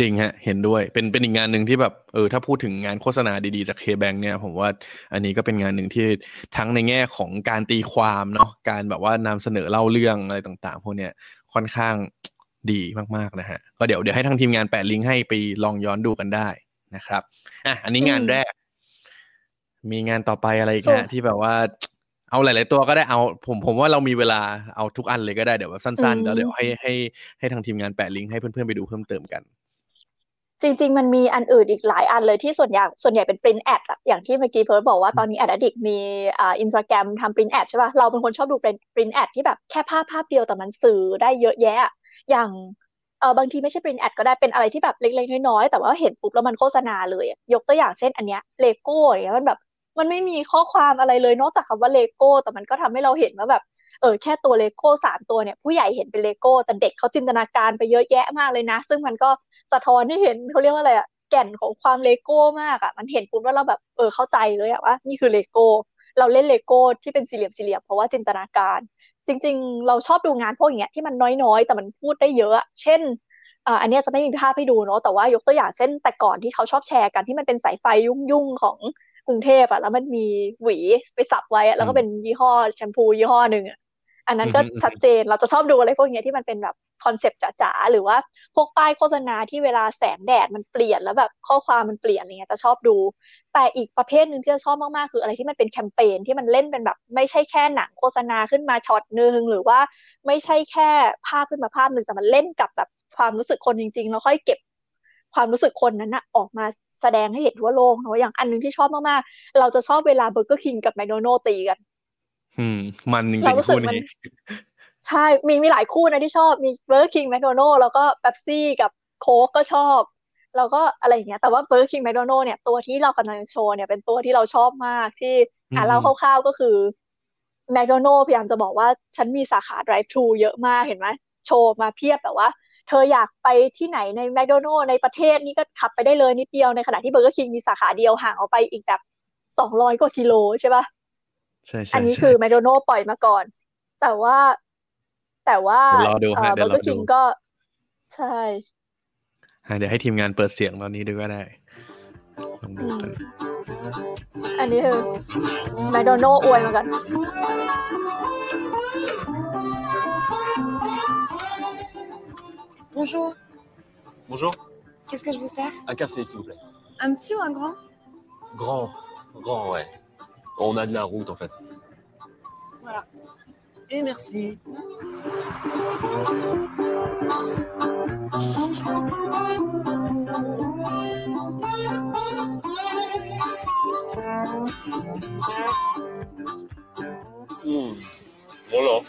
จริงฮะ เห็นด้วย เป็นเป็นอีกงานหนึ่งที่แบบเออถ้าพูดถึงงานโฆษณาดีๆจาก K-Bank เนี่ย ผมว่าอันนี้ก็เป็นงานหนึ่งที่ทั้งในแง่ของการตีความเนาะการแบบว่านำเสนอเล่าเรื่องอะไรต่างๆ พวกเนี้ยค่อนข้างดีมากๆนะฮะ ก็เดี๋ยวเดี๋ยวให้ทางทีมงานแปะลิงก์ให้ไปลองย้อนดูกันได้นะครับอะอันนี้งานแรก มีงานต่อไปอะไรอีกฮะที่แบบว่าเอาหลาย ๆ ตัวก็ได้เอาผมผมว่าเรามีเวลาเอาทุกอันเลยก็ได้เดี๋ยวแบบสั้น ๆ แล้วเดี๋ยวให้ให้ให้ทางทีมงานแปะลิงก์ให้เพื่อน ๆ ไปดูเพิ่มเติมกัน จริง ๆ มันมีอันอื่นอีกหลายอันเลยที่ส่วนใหญ่ส่วนใหญ่เป็น print ad อะอย่างที่เมื่อกี้เพิร์ดบอกว่าตอนนี้ AdAddict มีอ่าอินสตาแกรมทำ print ad ใช่ป่ะเราเป็นคนชอบดูเป็น print ad ที่แบบแค่ภาพภาพเดียวแต่มันสื่อได้เยอะแยะ อย่างเออบางทีไม่ใช่ print ad ก็ได้เป็นอะไรที่แบบเล็กๆน้อยๆแต่ว่าเห็นปุ๊บแล้วมันโฆษณาเลยยกตัวอย่างเช่นอันเนี้ยเลโก้อย่างเงี้ยมันแบบมันไม่มีข้อความอะไรเลยนอกจากคำว่าเลโก้แต่มันก็ทำให้เราเห็นว่าแบบ เออแค่ตัวเลโก้สามตัวเนี่ยผู้ใหญ่เห็นเป็นเลโก้ แต่เด็กเขาจินตนาการไปเยอะแยะมากเลยนะ ซึ่งมันก็สะท้อนให้เห็นเขาเรียกว่าอะไรอะแก่นของความเลโก้มากอะมันเห็นปุ๊บแล้วเราแบบเออเข้าใจเลยอะว่านี่คือเลโก้ เราเล่นเลโก้ที่เป็นสี่เหลี่ยมสี่เหลี่ยมเพราะว่าจินตนาการ จริง ๆ เราชอบดูงานพวกอย่างเงี้ยที่มันน้อยๆ แต่มันพูดได้เยอะ เช่นอ่าอันนี้จะไม่มีภาพให้ดูเนาะแต่ว่ายกตัวอย่างเช่น แต่ก่อนที่เขาชอบแชร์กันที่มันเป็นสายไฟยุ่งๆของกรุงเทพอะแล้วมันมีหวีไปสับไว้แล้วก็เป็นยี่ห้อแชมพูยี่ห้อหนึ่งอะ อันนั้นก็ชัดเจนเราจะชอบดูอะไรพวกนี้ที่มันเป็นแบบ concept จ๋าๆหรือว่าพวกป้ายโฆษณาที่เวลาแสงแดดมันเปลี่ยนแล้วแบบข้อความมันเปลี่ยนอะไรเงี้ยจะชอบดู แต่อีกประเภทหนึ่งที่จะชอบมากๆคืออะไรที่มันเป็นแคมเปญที่มันเล่นเป็นแบบ ไม่ใช่แค่หนังโฆษณาขึ้นมาช็อตหนึ่งหรือว่าไม่ใช่แค่ภาพขึ้นมาภาพหนึ่งแต่มันเล่นกับแบบความรู้สึกคนจริงๆแล้วค่อยเก็บความรู้สึกคนนั้นนะออกมาแสดงให้เห็นทั่วโลกเนาะอย่างอันนึงที่ชอบมากๆ เราจะชอบเวลาเบอร์เกอร์คิงกับแมคโดนัลตีกัน อืม มันจริงๆคู่นี้ใช่ มีมีหลายคู่นะที่ชอบ มีเบอร์คิงแมคโดนัลแล้วก็เป๊ปซี่กับโค้กก็ชอบ แล้วก็อะไรอย่างเงี้ย แต่ว่าเบอร์คิงแมคโดนัลเนี่ยตัวที่เรากำลังโชว์เนี่ยเป็นตัวที่เราชอบมากที่อ่าเล่าคร่าวๆก็คือแมคโดนัลพยายามจะบอกว่าฉันมีสาขา drive thru เยอะมากเห็นไหมโชว์มาเพียบแต่ว่า เธออยากไปที่ไหนในแมคโดนัลในประเทศนี่ก็ขับไปได้เลยนิดเดียวในขณะที่เบอร์เกอร์คิงมีสาขาเดียวห่างออกไปอีกแบบสองร้อยกว่ากิโลใช่ปะ ใช่ใช่อันนี้คือแมคโดนัลปล่อยมาก่อน แต่ว่า แต่ว่าเบอร์เกอร์คิงก็ใช่เดี๋ยวให้ทีมงานเปิดเสียงตอนนี้ดูก็ได้อันนี้คือแมคโดนัลอวยมากัน Bonjour. Bonjour. Qu'est-ce que je vous sers Un café, s'il vous plaît. Un petit ou un grand Grand. Grand, ouais. On a de la route, en fait. Voilà. Et merci. Mmh. Voilà.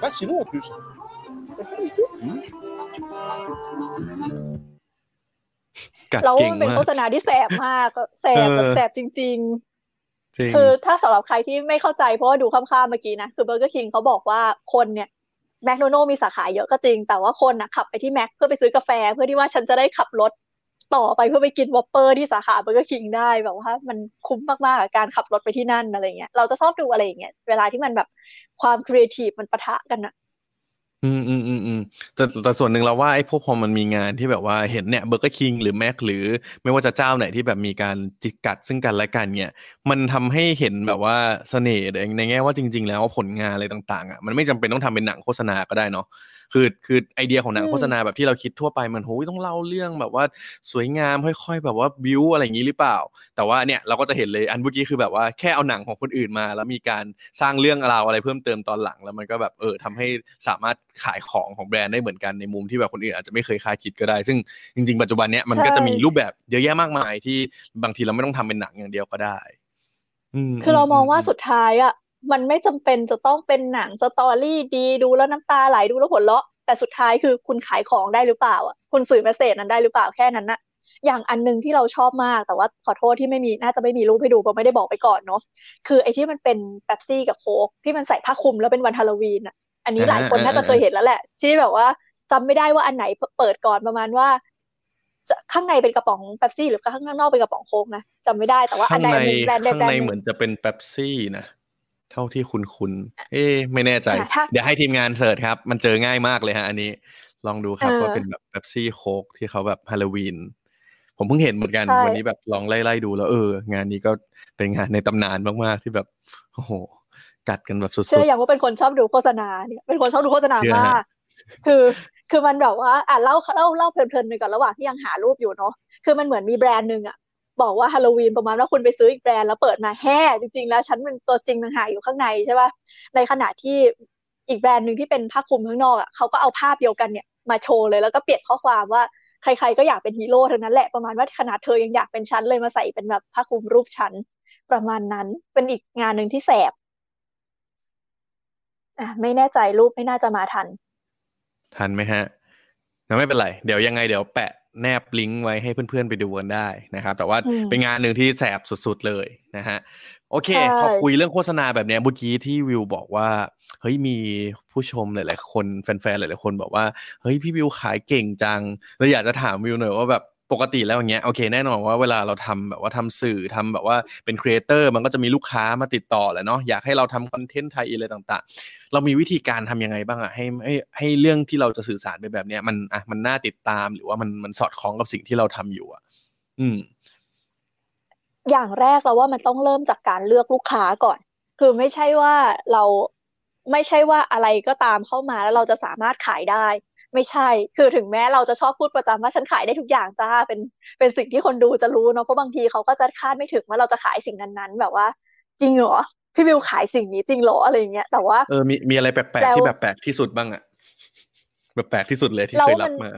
pas si long en plus. Pas du tout. กัด แล้วเก่งมันเป็นมาโฆกษณาที่แสบมากอะแสบแบบเออแสบจริงจริง ๆ คือถ้าสำหรับใครที่ไม่เข้าใจเพราะว่าดูข้ามๆเมื่อกี้นะ คือเบอร์เกอร์คิงเขาบอกว่าคนเนี่ยแมคโดนัลมีสาขาเยอะก็จริง แต่ว่าคนนะขับไปที่แม็กเพื่อไปซื้อกาแฟ เพื่อที่ว่าฉันจะได้ขับรถต่อไปเพื่อไปกินวอปเปอร์ที่สาขาเบอร์เกอร์คิงได้แบบว่ามันคุ้มมากๆกับการขับรถไปที่นั่นอะไรเงี้ยเราจะชอบดูอะไรอย่างเงี้ยเวลาที่มันแบบความครีเอทีฟมันปะทะกันอะ อืมอืมอืมอืมแต่แต่ส่วนหนึ่งเราว่าไอ้พวกพอมันมีงานที่แบบว่าเห็นเนี่ยเบอร์เกอร์คิงหรือแม็กหรือไม่ว่าจะเจ้าไหนที่แบบมีการจิกกัดซึ่งกันและกันเนี่ย มันทำให้เห็นแบบว่าเสน่ห์ในในแง่ว่าจริง ๆ แล้วผลงานอะไรต่าง ๆอะมันไม่จำเป็นต้องทำเป็นหนังโฆษณาก็ได้เนาะ คือคือไอเดียของหนังอืมโฆษณาแบบที่เราคิดทั่วไปมันโหยต้องเล่าเรื่องแบบว่าสวยงามค่อย ๆ แบบว่าบิวอะไรอย่างนี้หรือเปล่า แต่ว่าเนี่ยเราก็จะเห็นเลยอันเมื่อกี้คือแบบว่าแค่เอาหนังของคนอื่นมา แล้วมีการสร้างเรื่องราวอะไรเพิ่มเติมตอนหลัง แล้วมันก็แบบเออทำให้สามารถขายของของแบรนด์ได้เหมือนกันในมุมที่แบบคนอื่นอาจจะไม่เคยคาดคิดก็ได้ ซึ่งจริง ๆ ปัจจุบันเนี้ยมันก็จะมีรูปแบบเยอะแยะมากมายที่บางทีเราไม่ต้องทำเป็นหนังอย่างเดียวก็ได้มคือเรามองว่าอืสุดท้ายอะ มันไม่จำเป็นจะต้องเป็นหนัง story ดีดูแล้วน้ำตาไหลดูแล้วหัวเราะแต่สุดท้ายคือคุณขายของได้หรือเปล่าอะคุณสื่อ message นั้นได้หรือเปล่าแค่นั้นนะอย่างอันหนึ่งที่เราชอบมากแต่ว่าขอโทษที่ไม่มีน่าจะไม่มีรูปให้ดูเพราะไม่ได้บอกไปก่อนเนาะคือไอ้ที่มันเป็นเป๊ปซี่กับโค้กที่มันใส่ผ้าคลุมแล้วเป็นวันฮาโลวีนอะอันนี้หลายคนน่าจะเคยเห็นแล้วแหละ ที่แบบว่าจำไม่ได้ว่าอันไหนเปิดก่อนประมาณว่าจะข้างในเป็นกระป๋องเป๊ปซี่หรือข้างนอกเป็นกระป๋องโค้กนะจำไม่ได้แต่ว่าอันใดอันหนึ่งแบรนด์ใดแบรนด์หนึ่งข้างในข้างในเหมืนนจะเป็นเป๊ปซี่นะ เท่าที่คุณคุณเอ๊ะไม่แน่ใจอะถ้าเดี๋ยวให้ทีมงานเสิร์ชครับ มันเจอง่ายมากเลยฮะอันนี้ ลองดูครับเออว่าเป็นแบบเป๊ปซี่โค้กที่เขาแบบฮาโลวีน ผมเพิ่งเห็นเหมือนกันใช่วันนี้แบบลองไล่ๆดูแล้วเออ งานนี้ก็เป็นงานในตำนานมากๆที่แบบโอ้โหกัดกันแบบสุดเชื่ออย่างว่าเป็นคนชอบดูโฆษณาเนี่ยเป็นคนชอบดูโฆษณาเชื่อฮะมากคือคือมันแบบว่าอะเล่าเล่าเล่าเพลินๆไปก่อนระหว่างที่ยังหารูปอยู่เนาะคือมันเหมือนมีแบรนด์หนึ่งอะ บอกว่าฮาโลวีนประมาณว่าคุณไปซื้ออีกแบรนด์แล้วเปิดมาแฮ่จริง ๆ แล้วฉันเป็นตัวจริงต่างหากอยู่ข้างในใช่ป่ะในขณะที่อีกแบรนด์หนึ่งที่เป็นผ้าคลุมข้างนอกอะเขาก็เอาภาพเดียวกันเนี่ยมาโชว์เลยแล้วก็เปลี่ยนข้อความว่าใครๆก็อยากเป็นฮีโร่ทั้งนั้นแหละประมาณว่าขนาดเธอยังอยากเป็นฉันเลยมาใส่เป็นแบบผ้าคลุมรูปฉันประมาณนั้นเป็นอีกงานหนึ่งที่แสบอะไม่แน่ใจรูปไม่น่าจะมาทัน ทันไหมฮะไม่เป็นไร เดี๋ยวยังไงเดี๋ยวแปะ แนบลิงก์ไว้ให้เพื่อนๆไปดูกันได้นะครับ แต่ว่าอืมเป็นงานหนึ่งที่แสบสุดๆเลยนะฮะโอเคใช่พอคุยเรื่องโฆษณาแบบเนี้ยเมื่อกี้ที่วิวบอกว่า เฮ้ยมีผู้ชมหลาย ๆ คนแฟนๆหลาย ๆ คนบอกว่า เฮ้ยพี่วิวขายเก่งจังเราอยากจะถามวิวหน่อยว่าแบบ ปกติแล้วอย่างเงี้ยโอเคแน่นอนว่าเวลาเราทำแบบว่าทำสื่อทำแบบว่าเป็น creator มันก็จะมีลูกค้ามาติดต่อแหละเนาะอยากให้เราทำ content tie-in อะไรต่างๆ เรามีวิธีการทำยังไงบ้างอะให้ให้ให้เรื่องที่เราจะสื่อสารไปแบบเนี้ยมันอะมันน่าติดตามหรือว่ามันมันสอดคล้องกับสิ่งที่เราทำอยู่อะอืม อย่างแรกเราว่ามันต้องเริ่มจากการเลือกลูกค้าก่อน คือไม่ใช่ว่าเราไม่ใช่ว่าอะไรก็ตามเข้ามาแล้วเราจะสามารถขายได้ ไม่ใช่ คือถึงแม้เราจะชอบพูดประจำว่าฉันขายได้ทุกอย่างจ้า เป็น เป็นสิ่งที่คนดูจะรู้เนาะ เพราะบางทีเขาก็จะคาดไม่ถึงว่าเราจะขายสิ่งนั้นๆ แบบว่า จริงเหรอ พี่วิวขายสิ่งนี้จริงเหรออะไรอย่างเงี้ย แต่ว่า เออ มี มีอะไรแปลกแล้วๆที่แบบแปลกที่สุดบ้างอะแบบแปลกที่สุดเลยที่เราเคยว่ารัมับนมา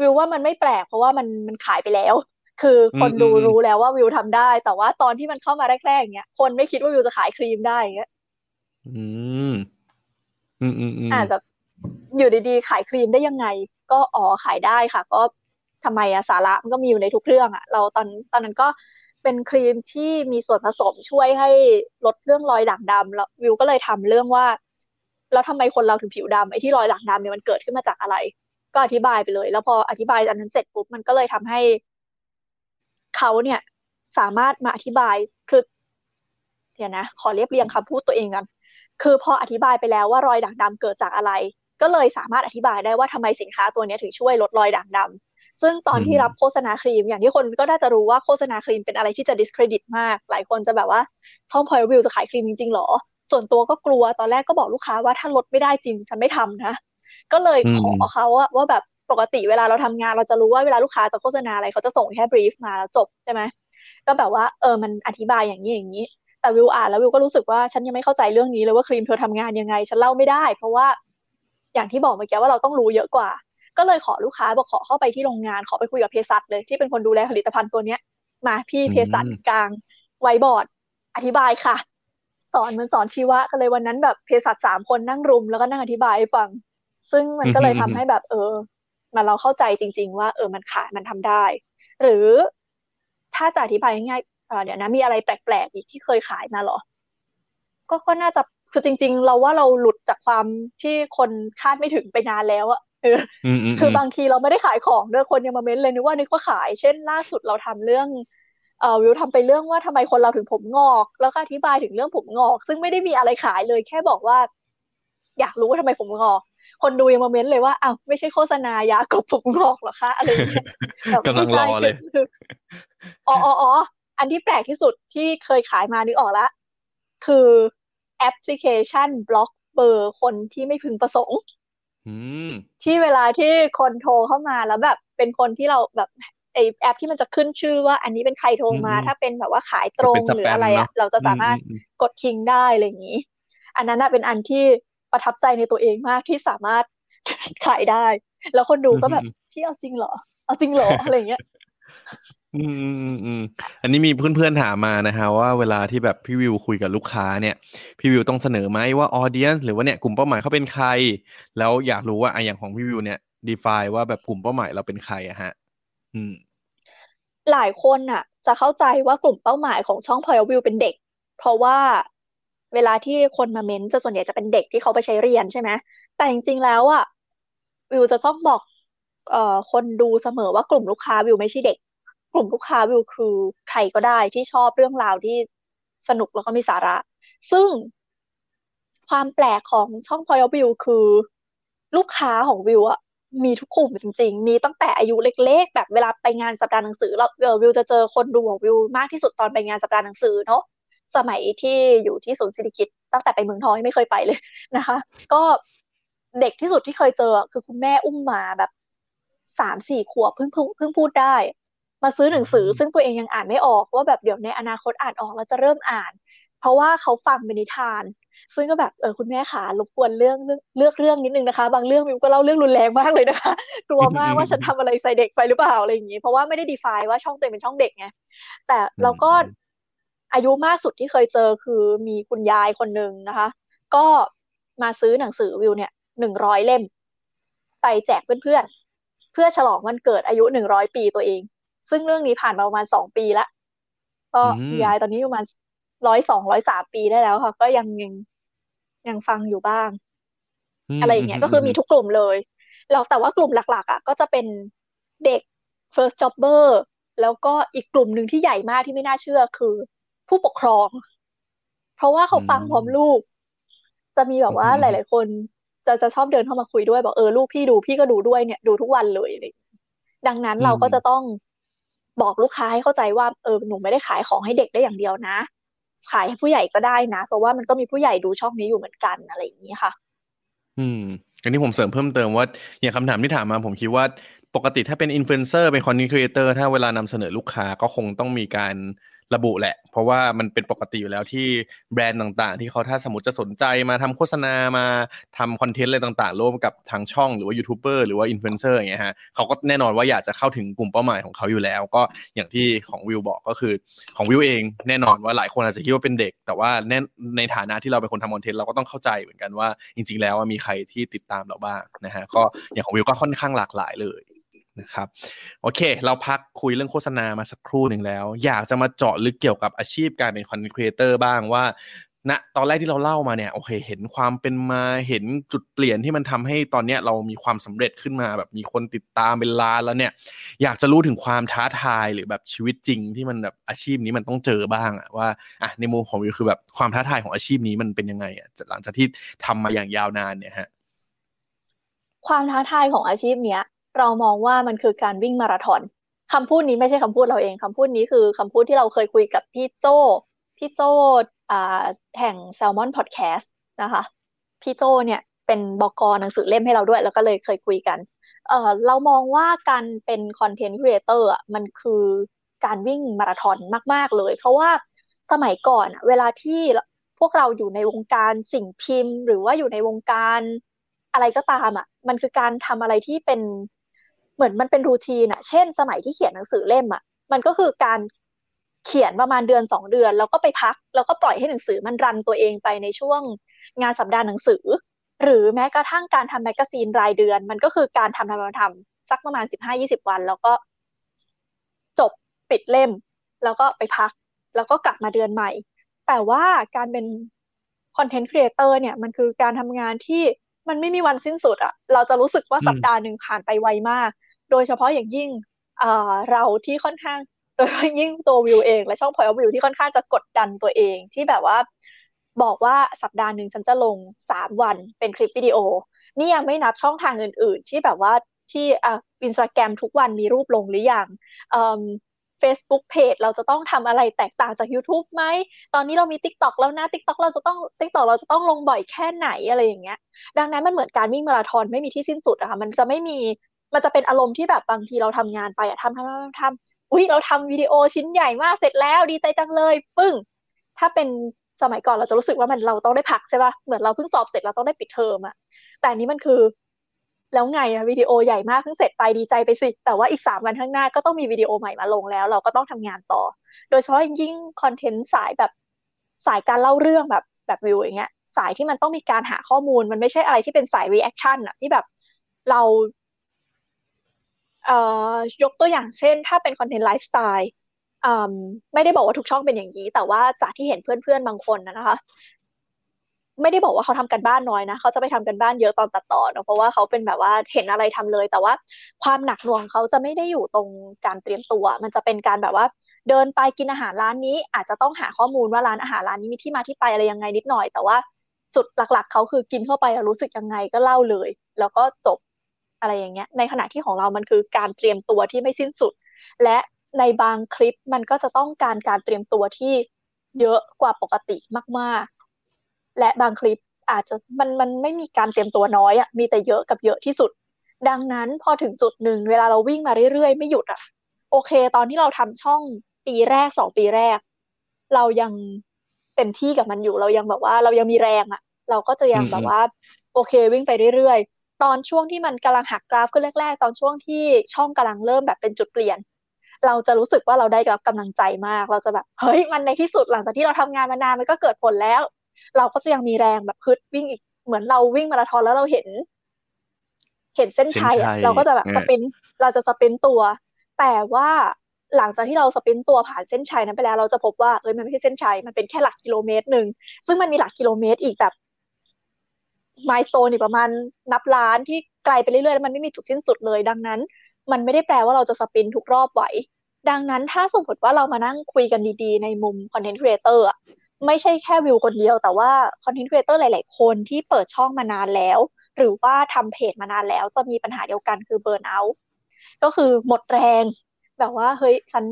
วิวว่ามันไม่แปลก เพราะว่ามัน มันขายไปแล้ว คือคนอืมดูอืมรู้แล้วว่าวิวทำได้ แต่ว่าตอนที่มันเข้ามาแรกๆอย่างเงี้ย คนไม่คิดว่าวิวจะขายครีมได้อย่างเงี้ย อืม อืมอืมอืมอาจจะ อยู่ดีๆ ขายครีมได้ยังไง ก็อ๋อขายได้ค่ะ ก็ทำไมอะสาระมันก็มีอยู่ในทุกเรื่องอะเราตอนตอนนั้นก็เป็นครีมที่มีส่วนผสมช่วยให้ลดเรื่องรอยด่างดำแล้ววิวก็เลยทำเรื่องว่า แล้วทำไมคนเราถึงผิวดำไอ้ที่รอยด่างดำเนี่ยมันเกิดขึ้นมาจากอะไร ก็อธิบายไปเลย แล้วพออธิบายอันนั้นเสร็จปุ๊บมันก็เลยทำให้เขาเนี่ยสามารถมาอธิบายคือเดี๋ยวนะ ขอเรียบเรียงคำพูดตัวเองกัน คือพออธิบายไปแล้วว่ารอยด่างดำเกิดจากอะไร ก็เลยสามารถอธิบายได้ว่าทำไมสินค้าตัวเนี้ยถึงช่วยลดรอยด่างดำซึ่งตอนที่รับโฆษณาครีม อย่างที่คนก็น่าจะรู้ว่าโฆษณาครีมเป็นอะไรที่จะ discredit มาก หลายคนจะแบบว่าท่องพอยวิวจะขายครีมจริงๆหรอ ส่วนตัวก็กลัวตอนแรกก็บอกลูกค้าว่าถ้าลดไม่ได้จริงฉันไม่ทำนะ ก็เลยขอเขาอะว่าแบบปกติเวลาเราทำงานเราจะรู้ว่าเวลาลูกค้าจะโฆษณาอะไรเขาจะส่งแค่ brief มาแล้วจบใช่ไหมก็แบบว่าเออมันอธิบายอย่างนี้อย่างนี้แต่วิวอ่านแล้ววิวก็รู้สึกว่าฉันยังไม่เข้าใจเรื่องนี้เลยว่าครีมเธอทำงานยังไง ฉันเล่าไม่ได้ เพราะว่า อย่างที่บอกเมื่อกี้ว่าเราต้องรู้เยอะกว่า ก็เลยขอลูกค้าบอกขอเข้าไปที่โรงงาน ขอไปคุยกับเภสัชเลยที่เป็นคนดูแลผลิตภัณฑ์ตัวเนี้ย มาพี่เภสัชกลางไวบอร์ด อธิบายค่ะ สอนเหมันสอนชีวะกันเลยวันนั้นแบบเภสัชสามคนนั่งรุมแล้วก็นั่งอธิบายให้ฟัง ซึ่งมันก็เลยทำให้แบบ เออ มันเราเข้าใจจริง ๆ ว่า เออมันขายมันทำได้ หรือถ้าจะอธิบายง่ายๆเดี๋ยวนะมีอะไรแปลกๆอีกที่เคยขายมาเหรอ ก็ก็น่าจะ คือจริง ๆ เราว่าเราหลุดจากความที่คนคาดไม่ถึงไปนานแล้วอะเอออืมอืมคือบางทีเราไม่ได้ขายของด้วยคนยังมาเม้นเลยนึกว่านึกว่าขาย เช่น ล่าสุดเราทำเรื่องเอ่อวิวทำไปเรื่องว่าทำไมคนเราถึงผมงอก แล้วก็อธิบายถึงเรื่องผมงอก ซึ่งไม่ได้มีอะไรขายเลย แค่บอกว่า อยากรู้ว่าทำไมผมงอก คนดูยังมาเม้นเลยว่าอ้าวไม่ใช่โฆษณายากบผมงอกเหรอคะอะไรอย่างเงี้ยแบบกำลังรอเลยไม่ใช่คืออ๋ออ๋ออ๋ออันที่แปลกที่สุดที่เคยขายมานึกออกละคือแอปพลิเคชันบล็อกเบอร์คนที่ไม่พึงประสงค์อืมที่เวลาที่คนโทรเข้ามาแล้วแบบ เป็นคนที่เราแบบไอแอปที่มันจะขึ้นชื่อว่าอันนี้เป็นใครโทรมาอืมถ้าเป็นแบบว่าขายตรงเป็นสหรืแปอมอะไรเนอะอะเราจะสามารถอืมอืมกดทิ้งได้อะไรอย่างนี้ อันนั้นน่ะเป็นอันที่ประทับใจในตัวเองมากที่สามารถขายได้ แล้วคนดูก็แบบอืมพี่เอาจริงเหรอ เอาจริงเหรออะไรอย่างเงี้ย อืมอืมอืมอันนี้มีเพื่อนๆถามมานะฮะว่าเวลาที่แบบพี่วิวคุยกับลูกค้าเนี่ย พี่วิวต้องเสนอไหมว่าออเดียนหรือว่าเนี่ยกลุ่มเป้าหมายเขาเป็นใคร แล้วอยากรู้ว่าไออย่างของพี่วิวเนี่ย define ว่าแบบกลุ่มเป้าหมายเราเป็นใครอะฮะ อืม หลายคนน่ะจะเข้าใจว่ากลุ่มเป้าหมายของช่อง Point of View เป็นเด็ก เพราะว่าเวลาที่คนมาเม้นต์จะส่วนใหญ่จะเป็นเด็กที่เขาไปใช้เรียนใช่ไหมแต่จริงๆแล้วอะวิวจะต้องบอกเอ่อคนดูเสมอว่ากลุ่มลูกค้าวิวไม่ใช่เด็ก กลุ่มลูกค้าวิวคือใครก็ได้ที่ชอบเรื่องราวที่สนุกแล้วก็มีสาระ ซึ่งความแปลกของช่อง Point of View คือ ลูกค้าของวิวอะมีทุกกลุ่มจริง ๆ มีตั้งแต่อายุเล็ก ๆ แบบเวลาไปงานสัปดาห์หนังสือเราเออวิวจะเจอคนดูของวิวมากที่สุดตอนไปงานสัปดาห์หนังสือเนาะสมัยที่อยู่ที่ศูนย์เศรษฐกิจตั้งแต่ไปเมืองทองไม่เคยไปเลยนะคะ ก็เด็กที่สุดที่เคยเจอคือคุณแม่อุ้มมาแบบสามสี่ขวบเพิ่งเพิ่งเพิ่งพูดได้ มาซื้อหนังสือ ซึ่งตัวเองยังอ่านไม่ออกว่าแบบเดี๋ยวในอนาคตอ่านออกแล้วจะเริ่มอ่าน เพราะว่าเขาฟังเป็นนิทาน ซึ่งก็แบบเออคุณแม่ขารบกวนเรื่องเรื่องเลือกเรื่องนิดนึงนะคะ บางเรื่องมิวก็เล่าเรื่องรุนแรงมากเลยนะคะ กลัวมากว่าฉันทำอะไรใส่เด็กไปหรือเปล่าอะไรอย่างนี้ เพราะว่าไม่ได้ define ว่าช่องตัวเองเป็นช่องเด็กไงแต่เราก็อายุมากสุดที่เคยเจอคือมีคุณยายคนหนึ่งนะคะ ก็มาซื้อหนังสือวิวเนี่ยหนึ่งร้อยเล่ม ไปแจกเพื่อนๆเพื่อฉลองวันเกิดอายุหนึ่งร้อยปีตัวเอง ซึ่งเรื่องนี้ผ่านมาประมาณสองปีละก็อืมยายตอนนี้ประมาณร้อยสองร้อยสามปีได้แล้วค่ะ ก็ยังยังยังฟังอยู่บ้างมอะไรอย่างเงี้ยก็คือมีทุกกลุ่มเลยแล้วแต่ว่ากลุ่มหลัก ๆ อะ ก็จะเป็นเด็ก first jobber แล้วก็อีกกลุ่มหนึ่งที่ใหญ่มากที่ไม่น่าเชื่อคือ ผู้ปกครอง เพราะว่าเขาฟังพร้อมลูก จะมีแบบว่าอืมหลาย ๆ คนจะจะชอบเดินเข้ามาคุยด้วยบอกเออลูกพี่ดูพี่ก็ดูด้วยเนี่ยดูทุกวันเลยอะไรอย่างเงี้ยดังนั้นเราก็จะต้อง บอกลูกค้าให้เข้าใจว่าเออหนูไม่ได้ขายของให้เด็กได้อย่างเดียวนะ ขายให้ผู้ใหญ่ก็ได้นะ เพราะว่ามันก็มีผู้ใหญ่ดูช่องนี้อยู่เหมือนกันอะไรอย่างนี้ค่ะ อืมอันนี้ผมเสริมเพิ่มเติมว่าอย่างคำถามที่ถามมาผมคิดว่าปกติถ้าเป็นอินฟลูเอนเซอร์เป็น content creator ถ้าเวลานำเสนอลูกค้าก็คงต้องมีการ ระบุแหละ เพราะว่ามันเป็นปกติอยู่แล้วที่แบรนด์ต่างๆ ที่เขาถ้าสมมติจะสนใจมาทำโฆษณามาทำ content อะไรต่างๆ ร่วมกับทางช่องหรือว่ายูทูบเบอร์หรือว่าอินฟลูเอนเซอร์อย่างเงี้ยฮะเขาก็แน่นอนว่าอยากจะเข้าถึงกลุ่มเป้าหมายของเขาอยู่แล้ว ก็อย่างที่ของวิวบอกก็คือของวิวเองแน่นอนว่าหลายคนอาจจะคิดว่าเป็นเด็ก แต่ว่าแน่ในฐานะที่เราเป็นคนทำ content เราก็ต้องเข้าใจเหมือนกันว่าจริง ๆ แล้วมีใครที่ติดตามเราบ้างนะฮะก็อย่างของวิวก็ค่อนข้างหลากหลายเลย นะครับโอเค เราพักคุยเรื่องโฆษณามาสักครู่หนึ่งแล้ว อยากจะมาเจาะลึกเกี่ยวกับอาชีพการเป็น content creator บ้างว่าณตอนแรกที่เราเล่ามาเนี่ยโอเค เห็นความเป็นมาเห็นจุดเปลี่ยนที่มันทำให้ตอนเนี้ยเรามีความสำเร็จขึ้นมาแบบมีคนติดตามเป็นล้านแล้วเนี่ย อยากจะรู้ถึงความท้าทายหรือแบบชีวิตจริงที่มันแบบอาชีพนี้มันต้องเจอบ้างอะว่าอะในมุมของวิวคือแบบความท้าทายของอาชีพนี้มันเป็นยังไงอะหลังจากที่ทำมาอย่างยาวนานเนี่ยฮะความท้าทายของอาชีพเนี้ย เรามองว่ามันคือการวิ่งมาราธอนคำพูดนี้ไม่ใช่คำพูดเราเองคำพูดนี้คือคำพูดที่เราเคยคุยกับพี่โจพี่โจแห่ง Salmon Podcast นะคะ พี่โจเนี่ยเป็นบกหนังสือเล่มให้เราด้วย แล้วก็เลยเคยคุยกันเออเรามองว่าการเป็น content creator อะมันคือการวิ่งมาราธอนมาก ๆ เลย เพราะว่าสมัยก่อนเวลาที่พวกเราอยู่ในวงการสิ่งพิมพ์ หรือว่าอยู่ในวงการอะไรก็ตามอะมันคือการทำอะไรที่เป็น เหมือนมันเป็น routine อะเช่น สมัยที่เขียนหนังสือเล่มอะมันก็คือการเขียนประมาณเดือนสองเดือน แล้วก็ไปพัก แล้วก็ปล่อยให้หนังสือมัน run ตัวเองไปในช่วงงานสัปดาห์หนังสือ หรือแม้กระทั่งการทำ magazine รายเดือน มันก็คือการทำทำทำสักประมาณสิบห้ายี่สิบวัน แล้วก็จบปิดเล่ม แล้วก็ไปพัก แล้วก็กลับมาเดือนใหม่ แต่ว่าการเป็น content creator เนี่ยมันคือการทำงานที่มันไม่มีวันสิ้นสุดอะเราจะรู้สึกว่าสัปดาห์หนึ่งผ่านไปไวมาก โดยเฉพาะอย่างยิ่งเราที่ค่อนข้างโดยเฉพาะยิ่งตัววิวเอง และช่องพอยวิวที่ค่อนข้างจะกดดันตัวเองที่แบบว่าบอกว่าสัปดาห์หนึ่งฉันจะลงสามวันเป็นคลิปวิดีโอ นี่ยังไม่นับช่องทางอื่น ๆ ที่แบบว่าที่อ่าอินสตาแกรมทุกวันมีรูปลงหรือยัง Facebook Page เราจะต้องทำอะไรแตกต่างจาก YouTube ไหม ตอนนี้เรามี TikTok แล้วนะ TikTok เราจะต้อง TikTok เราจะต้องลงบ่อยแค่ไหนอะไรอย่างเงี้ย ดังนั้นมันเหมือนการวิ่งมาราธอนไม่มีที่สิ้นสุดอะค่ะ มันจะไม่มี มันจะเป็นอารมณ์ที่แบบบางทีเราทำงานไปอะทำทำทำทำอุ้ยเราทำวิดีโอชิ้นใหญ่มากเสร็จแล้วดีใจจังเลยปึ้ง ถ้าเป็นสมัยก่อนเราจะรู้สึกว่ามันเราต้องได้พักใช่ป่ะเหมือนเราเพิ่งสอบเสร็จเราต้องได้ปิดเทอมอะแต่นี้มันคือ แล้วไงอะวิดีโอใหญ่มากเพิ่งเสร็จไปดีใจไปสิ แต่ว่าอีกสามวันข้างหน้าก็ต้องมีวิดีโอใหม่มาลงแล้ว เราก็ต้องทำงานต่อ โดยเฉพาะยิ่งคอนเทนต์สายแบบสายการเล่าเรื่องแบบแบบวิวอย่างเงี้ยสายที่มันต้องมีการหาข้อมูล มันไม่ใช่อะไรที่เป็นสาย reaction อะที่แบบเรา ยกตัวอย่างเช่น ถ้าเป็น content lifestyle ไม่ได้บอกว่าทุกช่องเป็นอย่างนี้ แต่ว่าจากที่เห็นเพื่อนๆบางคนนะคะ ไม่ได้บอกว่าเขาทำการบ้านน้อยนะเขาจะไปทำการบ้านเยอะตอนตัดต่อเนาะเพราะว่าเขาเป็นแบบว่าเห็นอะไรทำเลย แต่ว่าความหนักหน่วงเขาจะไม่ได้อยู่ตรงการเตรียมตัว มันจะเป็นการแบบว่าเดินไปกินอาหารร้านนี้ อาจจะต้องหาข้อมูลว่าร้านอาหารร้านนี้มีที่มาที่ไปอะไรยังไงนิดหน่อย แต่ว่าจุดหลักๆเขาคือกินเข้าไปรู้สึกยังไงก็เล่าเลย แล้วก็จบ อะไรอย่างเงี้ย ในขณะที่ของเรามันคือการเตรียมตัวที่ไม่สิ้นสุด และในบางคลิปมันก็จะต้องการการเตรียมตัวที่เยอะกว่าปกติมาก ๆ และบางคลิปอาจจะมันมันไม่มีการเตรียมตัวน้อยอะมีแต่เยอะกับเยอะที่สุด ดังนั้นพอถึงจุดหนึ่งเวลาเราวิ่งมาเรื่อยๆ ไม่หยุดอะโอเค ตอนที่เราทำช่องปีแรกสองปีแรก เรายังเต็มที่กับมันอยู่เรายังแบบว่าเรายังมีแรงอะเราก็จะยังแบบว่า โอเค วิ่งไปเรื่อยๆ ตอนช่วงที่มันกำลังหักกราฟขึ้นแรก ๆ ตอนช่วงที่ช่องกำลังเริ่มแบบเป็นจุดเปลี่ยน เราจะรู้สึกว่าเราได้รับกำลังใจมาก เราจะแบบเฮ้ยมันในที่สุดหลังจากที่เราทำงานมานานมันก็เกิดผลแล้ว เราก็จะยังมีแรงแบบพึดวิ่งอีกเหมือนเราวิ่งมาราธอนแล้วเราเห็น เห็นเส้นชัยอะเราก็จะแบบ sprint เราจะ sprint ตัว แต่ว่าหลังจากที่เรา sprint ตัวผ่านเส้นชัยนั้นไปแล้ว เราจะพบว่าเอ้ยมันไม่ใช่เส้นชัยมันเป็นแค่หลักกิโลเมตรหนึ่งซึ่งมันมีหลักกิโลเมตรอีกแบบ milestone อีกประมาณนับล้านที่ไกลไปเรื่อยๆแล้วมันไม่มีจุดสิ้นสุดเลย ดังนั้น มันไม่ได้แปลว่าเราจะ sprint ทุกรอบไหว ดังนั้นถ้าสมมติว่าเรามานั่งคุยกันดีๆ ในมุม content creator อะไม่ใช่แค่วิวคนเดียว แต่ว่าcontent creator หลายๆ คนที่เปิดช่องมานานแล้ว หรือว่าทำเพจมานานแล้วจะมีปัญหาเดียวกันคือ burnout ก็คือหมดแรง แบบว่าเฮ้ยฉัน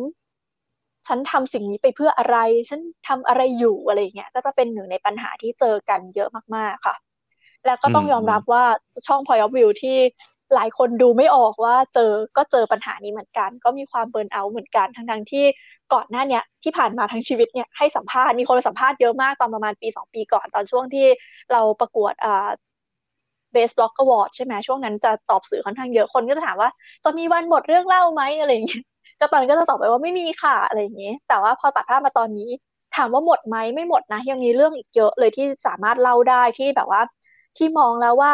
ฉันทำสิ่งนี้ไปเพื่ออะไร ฉันทำอะไรอยู่อะไรเงี้ย ก็จะเป็นหนึ่งในปัญหาที่เจอกันเยอะมากๆค่ะ แล้วก็ต้องยอมรับว่าช่อง Point of View ที่หลายคนดูไม่ออกว่าเจอก็เจอปัญหานี้เหมือนกัน ก็มีความ burnout เหมือนกันทั้งทั้งที่ก่อนหน้าเนี้ยที่ผ่านมาทั้งชีวิตเนี่ยให้สัมภาษณ์มีคนสัมภาษณ์เยอะมากตอนประมาณปีสองปีก่อนตอนช่วงที่เราประกวดอ่าเบสบล็อกอวอร์ดใช่ไหมช่วงนั้นจะตอบสื่อค่อนข้างเยอะคนก็จะถามว่า จะมีวันหมดเรื่องเล่าไหมอะไรอย่างเงี้ยจะตอนก็จะตอบไปว่าไม่มีค่ะอะไรอย่างเงี้ยแต่ว่าพอตัดภาพมาตอนนี้ถามว่าหมดไหมไม่หมดนะ ยังมีเรื่องอีกเยอะเลยที่สามารถเล่าได้ที่แบบว่า ที่มองแล้วว่า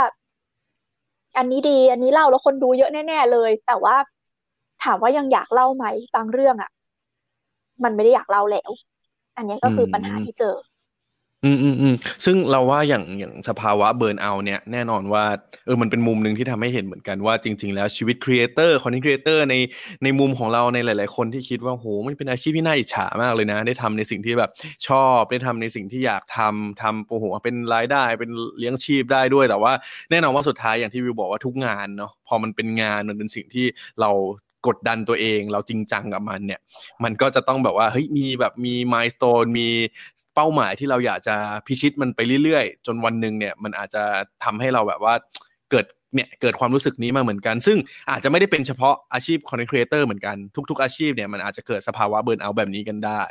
อันนี้ดี อันนี้เล่าแล้วคนดูเยอะแน่ ๆ เลย แต่ว่าถามว่ายังอยากเล่าไหมบางเรื่องอะ่ะ มันไม่ได้อยากเล่าแล้ว อันนี้ก็คือปัญหาที่เจอ อืมอืมอืมซึ่งเราว่าอย่างอย่างสภาวะ burnout เนี่ยแน่นอนว่าเออมันเป็นมุมหนึ่งที่ทำให้เห็นเหมือนกันว่าจริง ๆ แล้วชีวิต creator content creator ในในมุมของเราในหลาย ๆ คนที่คิดว่าโหมันเป็นอาชีพที่น่าอิจฉามากเลยนะ ได้ทำในสิ่งที่แบบชอบได้ทำในสิ่งที่อยากทำทำโอ้โหเป็นรายได้เป็นเลี้ยงชีพได้ด้วยแต่ว่าแน่นอนว่าสุดท้ายอย่างที่วิวบอกว่าทุกงานเนาะพอมันเป็นงานมันเป็นสิ่งที่เรา กดดันตัวเอง เราจริงจังกับมันเนี่ย มันก็จะต้องแบบว่าเฮ้ยมีแบบมี milestone มีเป้าหมายที่เราอยากจะพิชิตมันไปเรื่อยๆ จนวันหนึ่งเนี่ยมันอาจจะทำให้เราแบบว่าเกิดเนี่ยเกิดความรู้สึกนี้มาเหมือนกัน ซึ่งอาจจะไม่ได้เป็นเฉพาะอาชีพ content creator เหมือนกันทุก ๆ อาชีพเนี่ยมันอาจจะเกิดสภาวะ burnout แบบนี้กันได้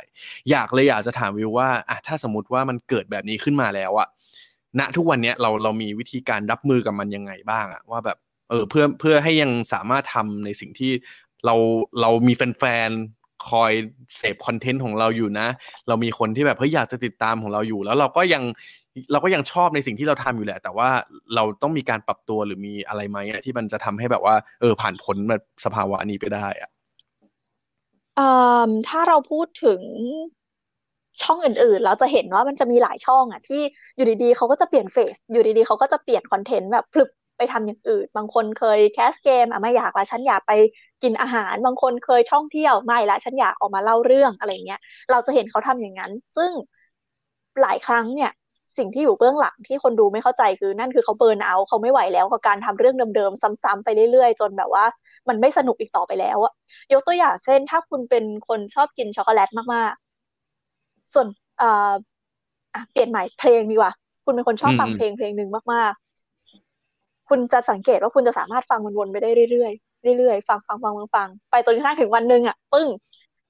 อยากเลยอยากจะถามวิวว่าอะถ้าสมมติว่ามันเกิดแบบนี้ขึ้นมาแล้วอะณทุกวันเนี้เราเรามีวิธีการรับมือกับมันยังไงบ้างอะว่าแบบ เออเพื่อเพื่อให้ยังสามารถทำในสิ่งที่เราเรามีแฟนๆคอยเสพคอนเทนต์ของเราอยู่นะ เรามีคนที่แบบเฮ้ยอยากจะติดตามของเราอยู่ แล้วเราก็ยังเราก็ยังชอบในสิ่งที่เราทำอยู่แหละ แต่ว่าเราต้องมีการปรับตัวหรือมีอะไรไหมที่มันจะทำให้แบบว่า เออผ่านพ้นสภาวะนี้ไปได้อะอ่อถ้าเราพูดถึงช่องอื่นๆเราจะเห็นว่ามันจะมีหลายช่องอะที่อยู่ดีๆเขาก็จะเปลี่ยนเฟสอยู่ดีๆเขาก็จะเปลี่ยนคอนเทนต์แบบพลึบ ไปทำอย่างอื่น บางคนเคยแคสเกมอะไม่อยากละฉันอยากไปกินอาหาร บางคนเคยท่องเที่ยวไม่ละฉันอยากออกมาเล่าเรื่องอะไรเงี้ยเราจะเห็นเขาทำอย่างนั้น ซึ่งหลายครั้งเนี่ยสิ่งที่อยู่เบื้องหลังที่คนดูไม่เข้าใจคือนั่นคือเขาเบิร์นเอาท์เขาไม่ไหวแล้วกับการทำเรื่องเดิมๆซ้ำๆไปเรื่อยๆ จนแบบว่า มันไม่สนุกอีกต่อไปแล้วอะยกตัวอย่างเช่น ถ้าคุณเป็นคนชอบกินช็อกโกแลตมากๆ ส่วนเอ่ออะเปลี่ยนใหม่เพลงดีกว่า คุณเป็นคนชอบฟังอืมเพลงเพลงหนึ่งมากๆ คุณจะสังเกตว่าคุณจะสามารถฟังมันวนไปได้เรื่อยๆเรื่อยๆฟังฟังฟังฟังฟังไปจนกระทั่งถึงวันหนึ่งอะปึ้ง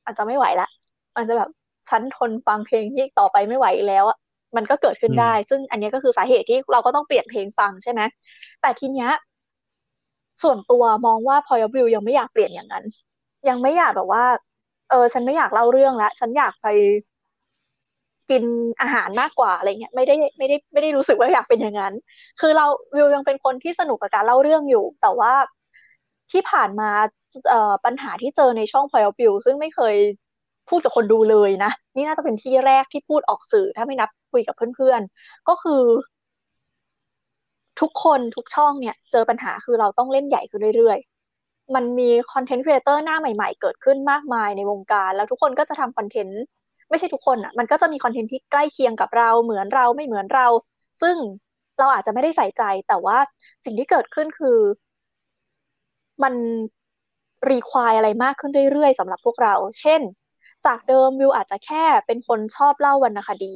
มันจะไม่ไหวละมันจะแบบฉันทนฟังเพลงนี้ต่อไปไม่ไหวอีกแล้วอะมันก็เกิดขึ้นได้ ซึ่งอันนี้ก็คือสาเหตุที่เราก็ต้องเปลี่ยนเพลงฟังใช่ไหมแต่ทีเนี้ยส่วนตัวมองว่าพอยวิวยังไม่อยากเปลี่ยนอย่างนั้น ยังไม่อยากแบบว่า เออ ฉันไม่อยากเล่าเรื่องละ ฉันอยากไป กินอาหารมากกว่าอะไรเงี้ยไม่ได้ไม่ได้ไม่ได้รู้สึกว่าอยากเป็นอย่างนั้น คือเราวิวยังเป็นคนที่สนุกกับการเล่าเรื่องอยู่ แต่ว่าที่ผ่านมาเอ่อปัญหาที่เจอในช่อง Point of View ซึ่งไม่เคยพูดกับคนดูเลยนะ นี่น่าจะเป็นที่แรกที่พูดออกสื่อถ้าไม่นับคุยกับเพื่อนๆ ก็คือ ทุกคนทุกช่องเนี่ย เจอปัญหาคือเราต้องเล่นใหญ่ขึ้นเรื่อยๆ มันมี content creator หน้าใหม่ๆ เกิดขึ้นมากมายในวงการ แล้วทุกคนก็จะทำ content ไม่ใช่ทุกคนอะ มันก็จะมี content ที่ใกล้เคียงกับเราเหมือนเราไม่เหมือนเรา ซึ่งเราอาจจะไม่ได้ใส่ใจ แต่ว่าสิ่งที่เกิดขึ้นคือ มัน require อะไรมากขึ้นเรื่อยๆสำหรับพวกเรา เช่น จากเดิมวิวอาจจะแค่เป็นคนชอบเล่าวรรณคดี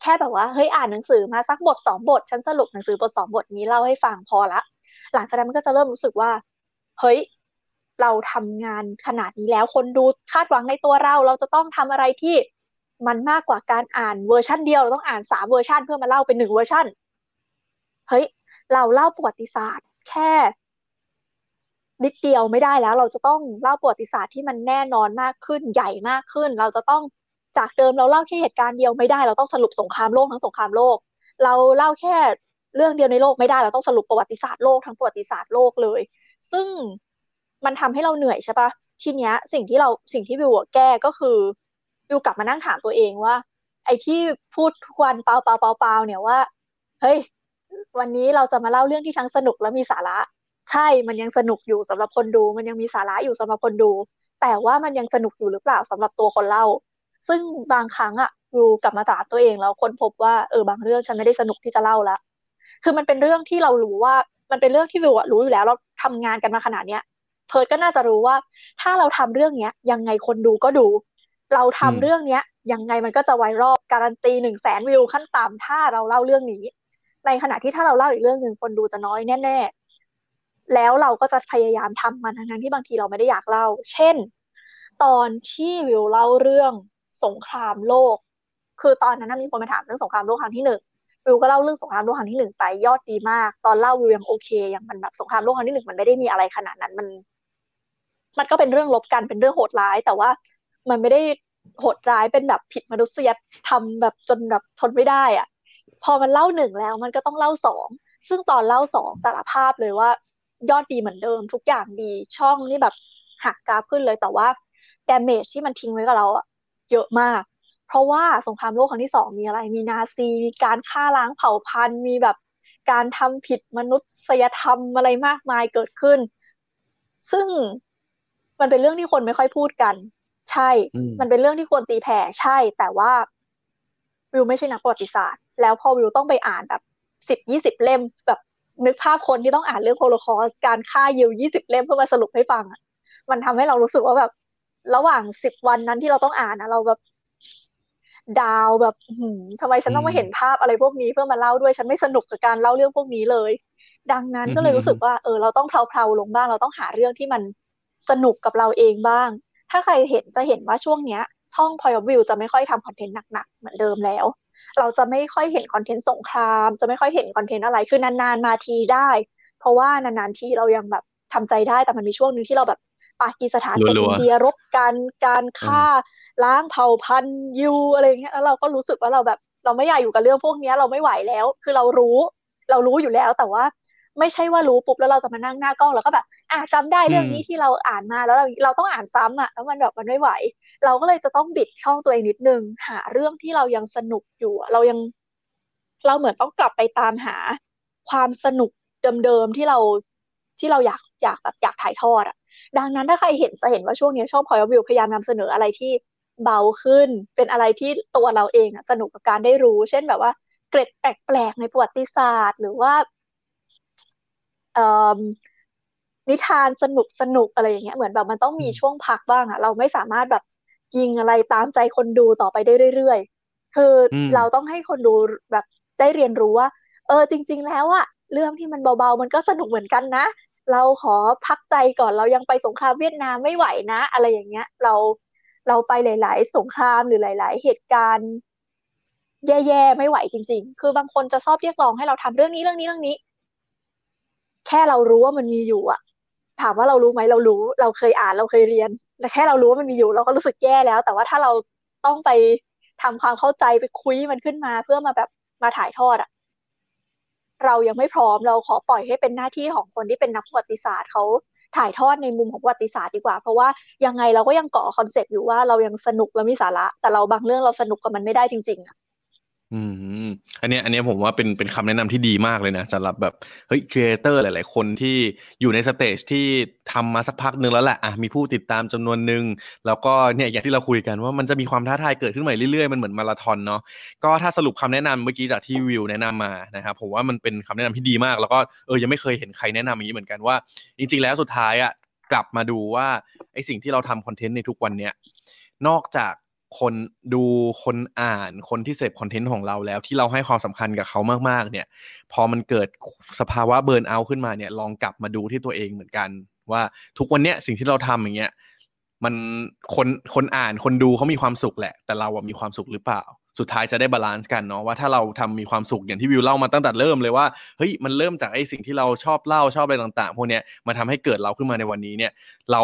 แค่แบบว่าเฮ้ยอ่านหนังสือมาสักบทสองบท ฉันสรุปหนังสือบทสองบทนี้เล่าให้ฟังพอละ หลังจากนั้นมันก็จะเริ่มรู้สึกว่า เฮ้ยเราทำงานขนาดนี้แล้วคนดูคาดหวังในตัวเรา เราจะต้องทำอะไรที่ มันมากกว่าการอ่านเวอร์ชันเดียวเราต้องอ่านสามเวอร์ชันเพื่อมาเล่าเป็นหนึ่งเวอร์ชันเฮ้ยเราเล่าประวัติศาสตร์แค่นิดเดียวไม่ได้แล้ว เราจะต้องเล่าประวัติศาสตร์ที่มันแน่นอนมากขึ้นใหญ่มากขึ้น เราจะต้องจากเดิมเราเล่าแค่เหตุการณ์เดียวไม่ได้ เราต้องสรุปสงครามโลกทั้งสงครามโลก เราเล่าแค่เรื่องเดียวในโลกไม่ได้ เราต้องสรุปประวัติศาสตร์โลกทั้งประวัติศาสตร์โลกเลย ซึ่งมันทำให้เราเหนื่อยใช่ปะทีเนี้ยสิ่งที่เราสิ่งที่วิวแก้ก็คือ วิวกลับมานั่งถามตัวเองว่า ไอ้ที่พูดทุกวันเปล่าเปล่าเปล่าเปล่าเนี่ยว่า เฮ้ย วันนี้เราจะมาเล่าเรื่องที่ทั้งสนุกและมีสาระ ใช่ มันยังสนุกอยู่สำหรับคนดู มันยังมีสาระอยู่สำหรับคนดู แต่ว่ามันยังสนุกอยู่หรือเปล่าสำหรับตัวคนเล่า ซึ่งบางครั้งอะวิวกลับมาถามตัวเองแล้วค้นพบว่าเออบางเรื่องฉันไม่ได้สนุกที่จะเล่าละคือมันเป็นเรื่องที่เรารู้ว่ามันเป็นเรื่องที่วิวอะรู้อยู่แล้ว เราทำงานกันมาขนาดเนี้ยเพิร์ดก็น่าจะรู้ว่า ถ้าเราทำเรื่องเนี้ย ยังไงคนดูก็ดู เราทำอืมเรื่องเนี้ยยังไงมันก็จะไวรัลการันตีหนึ่งแสนวิวขั้นต่ำถ้าเราเล่าเรื่องนี้ ในขณะที่ถ้าเราเล่าอีกเรื่องหนึ่งคนดูจะน้อยแน่ๆ แล้วเราก็จะพยายามทำมันทั้งๆที่บางทีเราไม่ได้อยากเล่า เช่น ตอนที่วิวเล่าเรื่องสงครามโลก คือตอนนั้นนะมีคนมาถามเรื่องสงครามโลกครั้งที่หนึ่งวิวก็เล่าเรื่องสงครามโลกครั้งที่หนึ่งไปยอดดีมาก ตอนเล่าวิวยังโอเคยังมันแบบสงครามโลกครั้งที่หนึ่งมันไม่ได้มีอะไรขนาดนั้นมัน มันก็เป็นเรื่องลบกันเป็นเรื่องโหดร้าย แต่ว่ามันไม่ได้ โหดร้ายเป็นแบบผิดมนุษยธรรมแบบจนแบบทนไม่ได้อะพอมันเล่าหนึ่งแล้วมันก็ต้องเล่าสองซึ่งตอนเล่าสองสารภาพเลยว่า ยอดดีเหมือนเดิม ทุกอย่างดีช่องนี่แบบหักกราฟขึ้นเลยแต่ว่า damage ที่มันทิ้งไว้กับเราอะเยอะมาก เพราะว่าสงครามโลกครั้งที่สองมีอะไร มีนาซี มีการฆ่าล้างเผ่าพันธุ์ มีแบบการทำผิดมนุษยธรรมอะไรมากมายเกิดขึ้น ซึ่งมันเป็นเรื่องที่คนไม่ค่อยพูดกัน ใช่อืมมันเป็นเรื่องที่ควรตีแผ่ใช่ แต่ว่าวิวไม่ใช่นักประวัติศาสตร์ แล้วพอวิวต้องไปอ่านแบบสิบยี่สิบเล่มแบบนึกภาพคนที่ต้องอ่านเรื่องโฮโลคอสต์การฆ่ายิวยี่สิบเล่มเพื่อมาสรุปให้ฟังอะมันทำให้เรารู้สึกว่าแบบ ระหว่างสิบวันนั้นที่เราต้องอ่านนะเราแบบ down แบบอื้อหืมทำไมฉันต้องมาเห็นภาพอะไรพวกนี้เพื่อมาเล่าด้วยฉันไม่สนุกกับการเล่าเรื่องพวกนี้เลย ดังนั้นก็เลยรู้สึกว่า เออ เราต้องเพลาๆลงบ้าง เราต้องหาเรื่องที่มันสนุกกับเราเองบ้าง ถ้าใครเห็นจะเห็นว่าช่วงเนี้ย ช่อง Point of View จะไม่ค่อยทำคอนเทนต์หนักๆ เหมือนเดิมแล้ว เราจะไม่ค่อยเห็นคอนเทนต์สงคราม จะไม่ค่อยเห็นคอนเทนต์อะไร คือนานๆมาทีได้ เพราะว่านานๆทีเรายังแบบทำใจได้ แต่มันมีช่วงหนึงที่เราแบบปากีสถานกับรัวๆอินเดียรบกันการฆ่าล้างเผ่าพันธุ์ยูอะไรอย่างเงี้ยแล้วเราก็รู้สึกว่าเราแบบ เราไม่อยากอยู่กับเรื่องพวกเนี้ยเราไม่ไหวแล้ว คือเรารู้ เรารู้อยู่แล้วแต่ว่า ไม่ใช่ว่ารู้ปุ๊บแล้วเราจะมานั่งหน้ากล้องแล้วก็แบบ อะจำได้เรื่องนี้ที่เราอ่านมาแล้วเราเราต้องอ่านซ้ำอะแล้วมันแบบมันไม่ไหว เราก็เลยจะต้องบิดช่องตัวเองนิดนึง หาเรื่องที่เรายังสนุกอยู่อะเรายังเราเหมือนต้องกลับไปตามหาความสนุกเดิมๆที่เราที่เราอยากอยากแบบอยากถ่ายทอดอะ ดังนั้นถ้าใครเห็นจะเห็นว่าช่วงนี้ช่อง Point of View พยายามนำเสนออะไรที่เบาขึ้น เป็นอะไรที่ตัวเราเองอะสนุกกับการได้รู้ เช่นแบบว่าเกร็ดแปลกๆในประวัติศาสตร์ หรือว่าเอ่อ นิทานสนุกสนุกอะไรอย่างเงี้ยเหมือนแบบมันต้องมีช่วงพักบ้างอะเราไม่สามารถแบบยิงอะไรตามใจคนดูต่อไปได้เรื่อยๆ คืออมเราต้องให้คนดูแบบได้เรียนรู้ว่า เออจริง ๆ แล้วอะเรื่องที่มันเบาๆ มันก็สนุกเหมือนกันนะ เราขอพักใจก่อนเรายังไปสงครามเวียดนามไม่ไหวนะ อะไรอย่างเงี้ย เราเราไปหลาย ๆ สงครามหรือหลาย ๆ เหตุการณ์แย่ๆไม่ไหวจริง ๆ คือบางคนจะชอบเรียกร้องให้เราทำเรื่องนี้เรื่องนี้เรื่องนี้ แค่เรารู้ว่ามันมีอยู่อะ ถามว่าเรารู้ไหมเรารู้ เราเคยอ่านเราเคยเรียนแต่แค่เรารู้ว่ามันมีอยู่ เราก็รู้สึกแย่แล้ว แต่ว่าถ้าเราต้องไปทำความเข้าใจไปคุยมันขึ้นมา เพื่อมาแบบมาถ่ายทอดอะเรายังไม่พร้อมเราขอปล่อยให้เป็นหน้าที่ของคนที่เป็นนักประวัติศาสตร์เขาถ่ายทอดในมุมของประวัติศาสตร์ดีกว่า เพราะว่ายังไงเราก็ยังเกาะคอนเซปต์อยู่ว่าเรายังสนุกและมีสาระ แต่เราบางเรื่องเราสนุกกับมันไม่ได้จริงๆอะ อืมอันเนี้ยอันเนี้ยผมว่าเป็นเป็นคำแนะนำที่ดีมากเลยนะสำหรับแบบเฮ้ย creator หลาย ๆ คนที่อยู่ใน stage ที่ทำมาสักพักหนึ่งแล้วแหละอะมีผู้ติดตามจำนวนหนึ่งแล้วก็เนี่ยอย่างที่เราคุยกันว่ามันจะมีความท้าทายเกิดขึ้นใหม่เรื่อย ๆ มันเหมือนมาราธอนเนาะก็ถ้าสรุปคำแนะนำเมื่อกี้จากที่วิวแนะนำมานะครับผมว่ามันเป็นคำแนะนำที่ดีมาก แล้วก็เออยังไม่เคยเห็นใครแนะนำอย่างนี้เหมือนกันว่าจริง ๆ แล้วสุดท้ายอะกลับมาดูว่าไอ้สิ่งที่เราทำ content ในทุกวันเนี้ยนอกจาก คนดูคนอ่านคนที่เสพ content ของเราแล้ว ที่เราให้ความสำคัญกับเขามากๆ เนี่ย พอมันเกิดสภาวะ burnout ขึ้นมาเนี่ยลองกลับมาดูที่ตัวเองเหมือนกัน ว่าทุกวันเนี้ยสิ่งที่เราทำอย่างเงี้ยมันคนคนอ่านคนดูเขามีความสุขแหละ แต่เราอะมีความสุขหรือเปล่า สุดท้ายจะได้ balance กันเนาะว่าถ้าเราทำมีความสุขอย่างที่วิวเล่ามาตั้งแต่เริ่มเลยว่าเฮ้ยมันเริ่มจากไอ้สิ่งที่เราชอบเล่าชอบอะไรต่าง ๆ พวกเนี้ยมาทำให้เกิดเราขึ้นมาในวันนี้เนี่ย เรา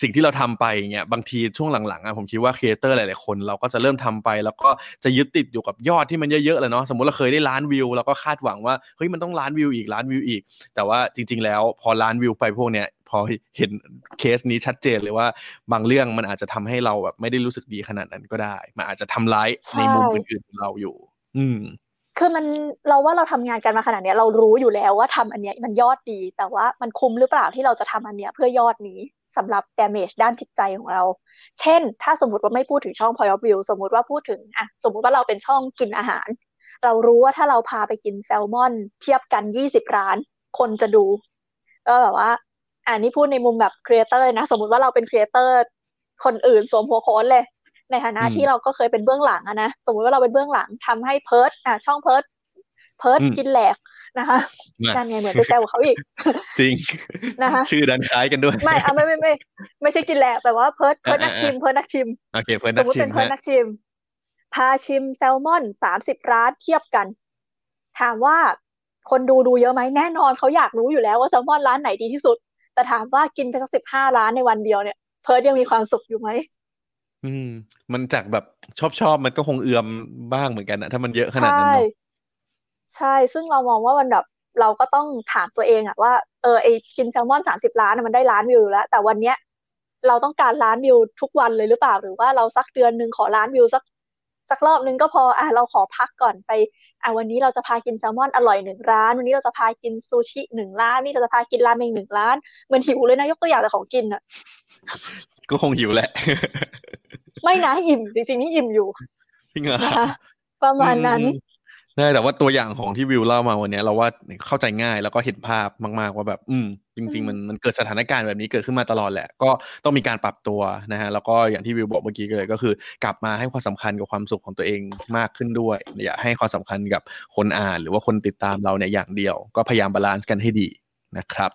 สิ่งที่เราทำไปเงี้ยบางทีช่วงหลังๆอะผมคิดว่าครีเอเตอร์หลายๆคน เราก็จะเริ่มทำไป แล้วก็จะยึดติดอยู่กับยอดที่มันเยอะๆเลยเนาะสมมติเราเคยได้ล้านวิวเราก็คาดหวังว่าเฮ้ยมันต้องล้านวิวอีกล้านวิวอีก แต่ว่าจริง ๆ แล้วพอล้านวิวไปพวกเนี้ยพอเห็นเคสนี้ชัดเจนเลยว่าบางเรื่องมันอาจจะทำให้เราแบบไม่ได้รู้สึกดีขนาดนั้นก็ได้ มันอาจจะทำร้ายใช่ในมุมอื่นๆของเราอยู่ อืม คือมันเราว่าเราทำงานกันมาขนาดนี้เรารู้อยู่แล้วว่าทำอันเนี้ยมันยอดดี แต่ว่ามันคุ้มหรือเปล่าที่เราจะทำอันเนี้ยเพื่อยอดนี้สำหรับ damage ด้านจิตใจของเรา เช่น ถ้าสมมติว่าไม่พูดถึงช่อง Point of View สมมติว่าพูดถึงอะสมมติว่าเราเป็นช่องกินอาหาร เรารู้ว่าถ้าเราพาไปกินแซลมอน เทียบกันยี่สิบร้าน คนจะดูก็แบบว่าอ่านี่พูดในมุมแบบ creator นะ สมมุติว่าเราเป็น creator คนอื่นสวมหัวโขนเลย ในฐานะอืมที่เราก็เคยเป็นเบื้องหลังอะนะสมมุติว่าเราเป็นเบื้องหลังทำให้เพิร์ดอะช่องเพิร์ดเพิร์ดอืมกินแหลกนะคะมานั่นไงเหมือนไปแซวเขาอีก จริงนะคะชื่อดันคล้ายกันด้วย ไม่เอาไม่ไม่ไม่ไม่ใช่กินแหลกแต่ว่าเพิร์ดเพิร์ดนักชิมเพิร์ดนักชิมโอเคเพื่อนสนัมกมติชิเป็มนเพิร์ดฮะนักชิม พาชิมแซลมอนสามสิบร้านเทียบกัน ถามว่าคนดูดูเยอะไหมแน่นอนเขาอยากรู้อยู่แล้วว่าแซลมอนร้านไหนดีที่สุด แต่ถามว่ากินไปสักสิบห้าร้านในวันเดียวเนี่ยเพิร์ดยังมีความสุขอยู่ไหม อืม มันจากแบบชอบชอบมันก็คงเอือมบ้างเหมือนกันนะถ้ามันเยอะขนาดใช่นั้นเนาะใช่ ซึ่งเรามองว่ามันแบบเราก็ต้องถามตัวเองอะว่าเออไอกินแซลมอนสามสิบล้านอะมันได้ล้านวิวอยู่แล้ว แต่วันเนี้ย เราต้องการล้านวิวทุกวันเลยหรือเปล่าหรือว่าเราสักเดือนหนึ่งขอล้านวิวสัก สักรอบหนึ่งก็พออะเราขอพักก่อนไปอะวันนี้เราจะพากินแซลมอนอร่อยหนึ่งร้าน วันนี้เราจะพากินซูชิหนึ่งร้านนี่เราจะพากินราเมงหนึ่งร้านเหมือนหิวเลยนะยกตัวอย่างแต่ของกินอะก็คงหิวแหละ ไม่นะอิ่มจริงๆนี่อิ่มอยู่จริงเหรอนะคะประมาณนั้นอืม ได้แต่ว่าตัวอย่างของที่วิวเล่ามาวันเนี้ยเราว่าเข้าใจง่ายแล้วก็เห็นภาพมาก ๆ ว่าแบบ อืม จริง ๆ มันมันเกิดสถานการณ์แบบนี้เกิดขึ้นมาตลอดแหละ ก็ต้องมีการปรับตัวนะฮะแล้วก็อย่างที่วิวบอกเมื่อกี้เลยก็คือ กลับมาให้ความสำคัญกับความสุขของตัวเองมากขึ้นด้วยอย่าให้ความสำคัญกับคนอ่าน หรือว่าคนติดตามเราเนี่ยอย่างเดียว ก็พยายาม balance กันให้ดี นะครับ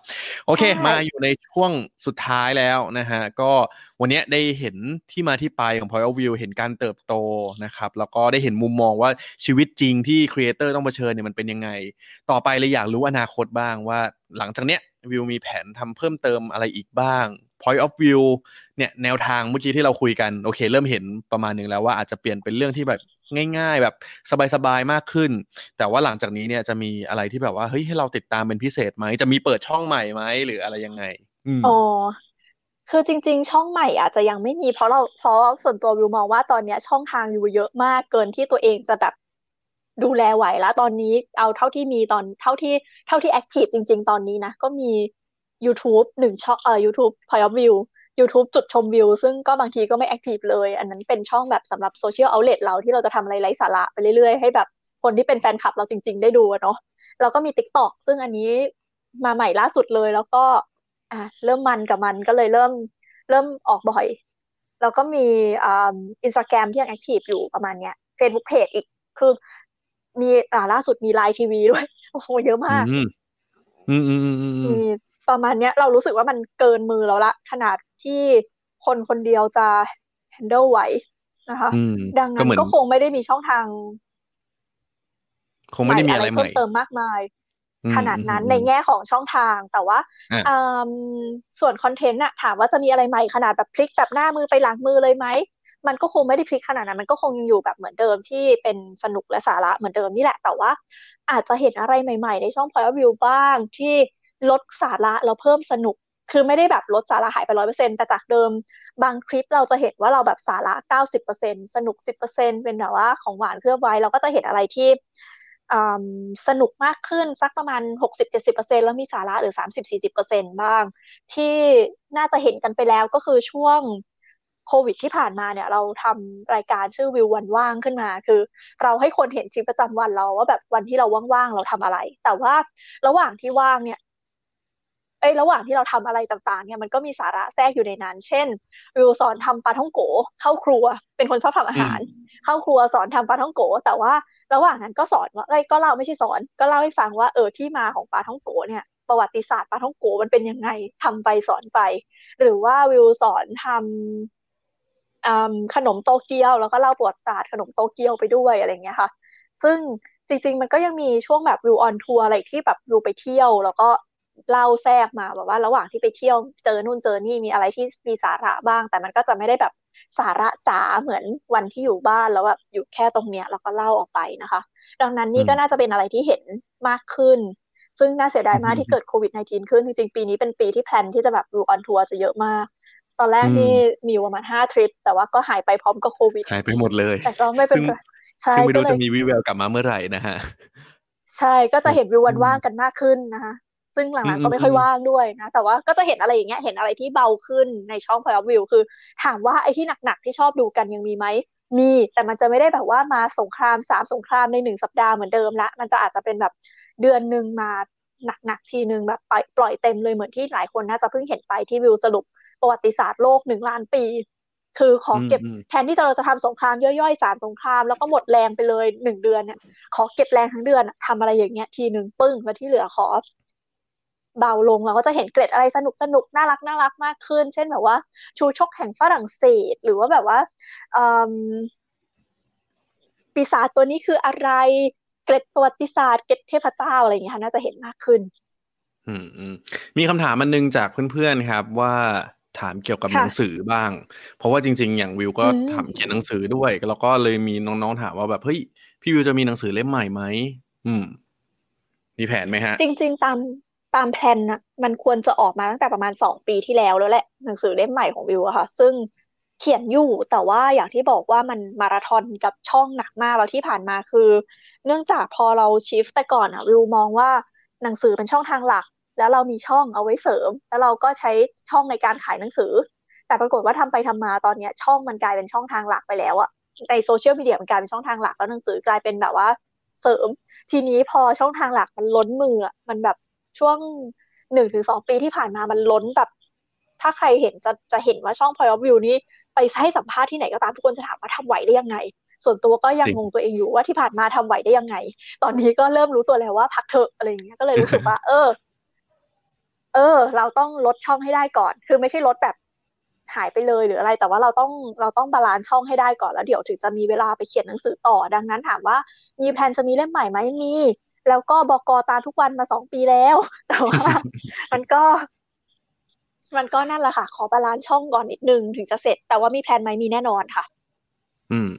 โอเคใช่มาอยู่ในช่วงสุดท้ายแล้วนะฮะก็วันเนี้ยได้เห็นที่มาที่ไปของ Point of View เห็นการเติบโตนะครับแล้วก็ได้เห็นมุมมองว่าชีวิตจริงที่ครีเอเตอร์ต้องเผชิญเนี่ยมันเป็นยังไง ต่อไปเลยอยากรู้อนาคตบ้างว่าหลังจากเนี้ยวิวมีแผนทำเพิ่มเติมอะไรอีกบ้าง point of view เนี่ยแนวทางเมื่อกี้ที่เราคุยกัน โอเค เริ่มเห็นประมาณหนึ่งแล้วว่าอาจจะเปลี่ยนเป็นเรื่องที่แบบ ง่าย ๆ แบบสบายๆมากขึ้น แต่ว่าหลังจากนี้เนี่ยจะมีอะไรที่แบบว่าเฮ้ยให้เราติดตามเป็นพิเศษไหมจะมีเปิดช่องใหม่ไหมหรืออะไรยังไงอ๋อคือจริง ๆ ช่องใหม่อาจจะยังไม่มีเพราะเราเพราะส่วนตัววิวมองว่าตอนนี้ช่องทางอยู่เยอะมากเกินที่ตัวเองจะแบบดูแลไหวแล้วตอนนี้เอาเท่าที่มีตอนเท่าที่เท่าที่ active จริง ๆ ตอนนี้นะ ก็มี YouTube หนึ่งช่องเอ่อ YouTube Point of View YouTube จุดชมวิว ซึ่งก็บางทีก็ไม่ active เลย อันนั้นเป็นช่องแบบสำหรับโซเชียลเอาเล t เราที่เราจะทำอะไรไร้สาระไปเรื่อยๆ ให้แบบคนที่เป็นแฟนคลับเราจริง ๆ ได้ดูอะเนาะแล้วก็มี TikTok ซึ่งอันนี้มาใหม่ล่าสุดเลย แล้วก็อะเริ่มมันกับมันก็เลยเริ่มเริ่มออกบ่อย แล้วก็มีอ่าอินสตาแกรมที่ยัง active อยู่ประมาณเนี้ย Facebook Page อีกคือมีอ่าล่าสุดมี LINE TV ด้วย โอ้โหเยอะมาก อืมอืมอืมอืมอืมมีประมาณเนี้ยเรารู้สึกว่ามันเกินมือเราละ ขนาด ที่คนคนเดียวจะ handle ไหวนะคะอืมดังก็นั้นเหมือนก็คงไม่ได้มีช่องทาง คงไม่ได้มีอะไรใหเพิ่ม่มเติมมากมายอืมขนาดนั้นอืมในแง่ของช่องทางแต่ว่าอะอืมส่วนคอนเทนต์อะถามว่าจะมีอะไรใหม่ขนาดแบบพลิกแบบหน้ามือไปหลังมือเลยไหมมันก็คงไม่ได้พลิกขนาดนั้น มันก็คงยังอยู่แบบเหมือนเดิมที่เป็นสนุกและสาระเหมือนเดิมนี่แหละ แต่ว่าอาจจะเห็นอะไรใหม่ ๆ ในช่อง Point of View บ้างที่ลดสาระแล้วเพิ่มสนุก คือไม่ได้แบบลดสาระหายไปร้อยเปอร์เซ็นต์แต่จากเดิมบางคลิปเราจะเห็นว่าเราแบบสาระเก้าสิบเปอร์เซ็นสนุกสิบเปอร์เซ็นเป็นแบบว่าของหวานเคลือบไว้ เราก็จะเห็นอะไรที่สนุกมากขึ้นสักประมาณหกสิบเจ็ดสิบเปอร์เซ็นแล้วมีสาระหรือสามสิบสี่สิบเปอร์เซ็นบ้าง ที่น่าจะเห็นกันไปแล้วก็คือช่วงโควิดที่ผ่านมาเนี่ย เราทำรายการชื่อวิววันว่างขึ้นมา คือ เราให้คนเห็นชีวิตประจำวันเราว่าแบบวันที่เราว่างๆเราทำอะไร แต่ว่าระหว่างที่ว่างเนี่ย เอ้ยระหว่างที่เราทำอะไรต่างๆเนี่ยมันก็มีสาระแทรกอยู่ในนั้น เช่นวิวสอนทำปลาท่องโกเข้าครัว เป็นคนชอบทำอาหาร เข้าครัวสอนทำปลาท่องโก แต่ว่าระหว่างนั้นก็สอนว่าเอ้ยก็เล่าไม่ใช่สอน ก็เล่าให้ฟังว่าเออที่มาของปลาท่องโกเนี่ยประวัติศาสตร์ปลาท่องโกมันเป็นยังไงทำไปสอนไป หรือว่าวิวสอนทำอืมขนมโตเกียวแล้วก็เล่าประวัติศาสตร์ขนมโตเกียวไปด้วยอะไรเงี้ยค่ะ ซึ่งจริง ๆ มันก็ยังมีช่วงแบบวิว on tour อะไรที่แบบวิวไปเที่ยว แล้วก็ เล่าแทรกมาแบบว่าระหว่างที่ไปเที่ยวเจอนู่นเจอนี่มีอะไรที่มีสาระบ้าง แต่มันก็จะไม่ได้แบบสาระจ๋าเหมือนวันที่อยู่บ้านแล้วแบบอยู่แค่ตรงเนี้ยแล้วก็เล่าออกไปนะคะ ดังนั้นนี่ก็น่าจะเป็นอะไรที่เห็นมากขึ้น ซึ่งน่าเสียดายมากที่เกิดโควิด -19 ขึ้น จริงๆ ปีนี้เป็นปีที่ plan ที่จะแบบวิว on tour จะเยอะมาก ตอนแรกนี่มีประมาณห้าทริป แต่ว่าก็หายไปพร้อมกับโควิดหายไปหมดเลย แต่ก็ไม่เป็นซึ่งไรใช่ซึ่งไม่ก็รู้เลจะยมีวิแววกลับมาเมื่อไหร่นะฮะใช่ก็จะเห็นวิววันอืมว่างกันมากขึ้นนะคะ ซึ่งหอืลังมๆก็ไม่ค่อยอืมว่างด้วยนะ แต่ว่าก็จะเห็นอะไรอย่างเงี้ย เห็นอะไรที่เบาขึ้นในช่อง Point of View คือ ถามว่าไอ้ที่หนักๆที่ชอบดูกันยังมีไหมมีแต่มันจะไม่ได้แบบว่ามาสงครามสามสงครามในหนึ่งสัปดาห์เหมือนเดิมละมันจะอาจจะเป็นแบบเดือนหนึ่งมาหนักๆทีหนึ่งแบบปล่อยปล่อยเต็มเลยเหมือนที่หลายคนน่าจะเพิ่งเห็นไปที่วิวสรุปประวัติศาสตร์โลกหนึ่งล้านปี คือขอเก็บอืมอืมแทนที่เราจะทำสงครามย่อยๆสามสงครามแล้วก็หมดแรงไปเลยหนึ่งเดือนเนี่ยขอเก็บแรงทั้งเดือนอะทำอะไรอย่างเงี้ยทีหนึ่งปึ้งแล้วที่เหลือขอ เบาลงเราก็จะเห็นเกร็ดอะไรสนุกสนุกน่ารักน่ารักมากขึ้น เช่นแบบว่า ชูชกแห่งฝรั่งเศส หรือว่าแบบว่าอืมปีศาจตัวนี้คืออะไรเกร็ดประวัติศาสตร์เกร็ดเทพเจ้าอะไรอย่างเงี้ยค่ะน่าจะเห็นมากขึ้น อืมอืมมีคำถามอันนึงจากเพื่อนๆครับว่าถามเกี่ยวกับค่ะหนังสือบ้าง เพราะว่าจริง ๆ อย่างวิวก็อืมทำเขียนหนังสือด้วย แล้วก็เลยมีน้องๆถามว่าแบบเฮ้ยพี่วิวจะมีหนังสือเล่มใหม่ไหมอืม มีแผนไหมฮะ จริง ๆ ตามตามแพลนนะมันควรจะออกมาตั้งแต่ประมาณสองปีที่แล้วแล้วแหละ หนังสือเล่มใหม่ของวิวอะค่ะ ซึ่งเขียนอยู่แต่ว่าอย่างที่บอกว่ามันมาราธอนกับช่องหนักมากแล้วที่ผ่านมาคือ เนื่องจากพอเราชิฟแต่ก่อนอะวิวมองว่าหนังสือเป็นช่องทางหลัก แล้วเรามีช่องเอาไว้เสริม แล้วเราก็ใช้ช่องในการขายหนังสือ แต่ปรากฏว่าทำไปทำมาตอนเนี้ยช่องมันกลายเป็นช่องทางหลักไปแล้วอะในโซเชียลมีเดียมันกลายเป็นช่องทางหลักแล้วหนังสือกลายเป็นแบบว่าเสริม ทีนี้พอช่องทางหลักมันล้นมือมันแบบ ช่วงหนึ่งถึงสองปีที่ผ่านมามันล้นแบบ ถ้าใครเห็นจะจะเห็นว่าช่อง Point of View นี้ไปให้สัมภาษณ์ที่ไหนก็ตามทุกคนจะถามว่าทำไหวได้ยังไง ส่วนตัวก็ยังจริง ๆ งงตัวเองอยู่ว่าที่ผ่านมาทำไหวได้ยังไง ตอนนี้ก็เริ่มรู้ตัวแล้วว่าพักเถอะอะไรอย่างเงี้ยก็เลยรู้สึกว่า เออ เออ เราต้องลดช่องให้ได้ก่อน คือไม่ใช่ลดแบบหายไปเลยหรืออะไร แต่ว่าเราต้องเราต้อง balance ช่องให้ได้ก่อนแล้วเดี๋ยวถึงจะมีเวลาไปเขียนหนังสือต่อ ดังนั้นถามว่ามี plan จะมีเล่มใหม่ไหมมี แล้วก็บอกอตามทุกวันมาสองปีแล้ว แต่ว่ามันก็ มันก็นั่นแหละค่ะ ขอ balance ช่องก่อนนิดนึงถึงจะเสร็จ แต่ว่ามี plan ไหมมีแน่นอนค่ะ อืม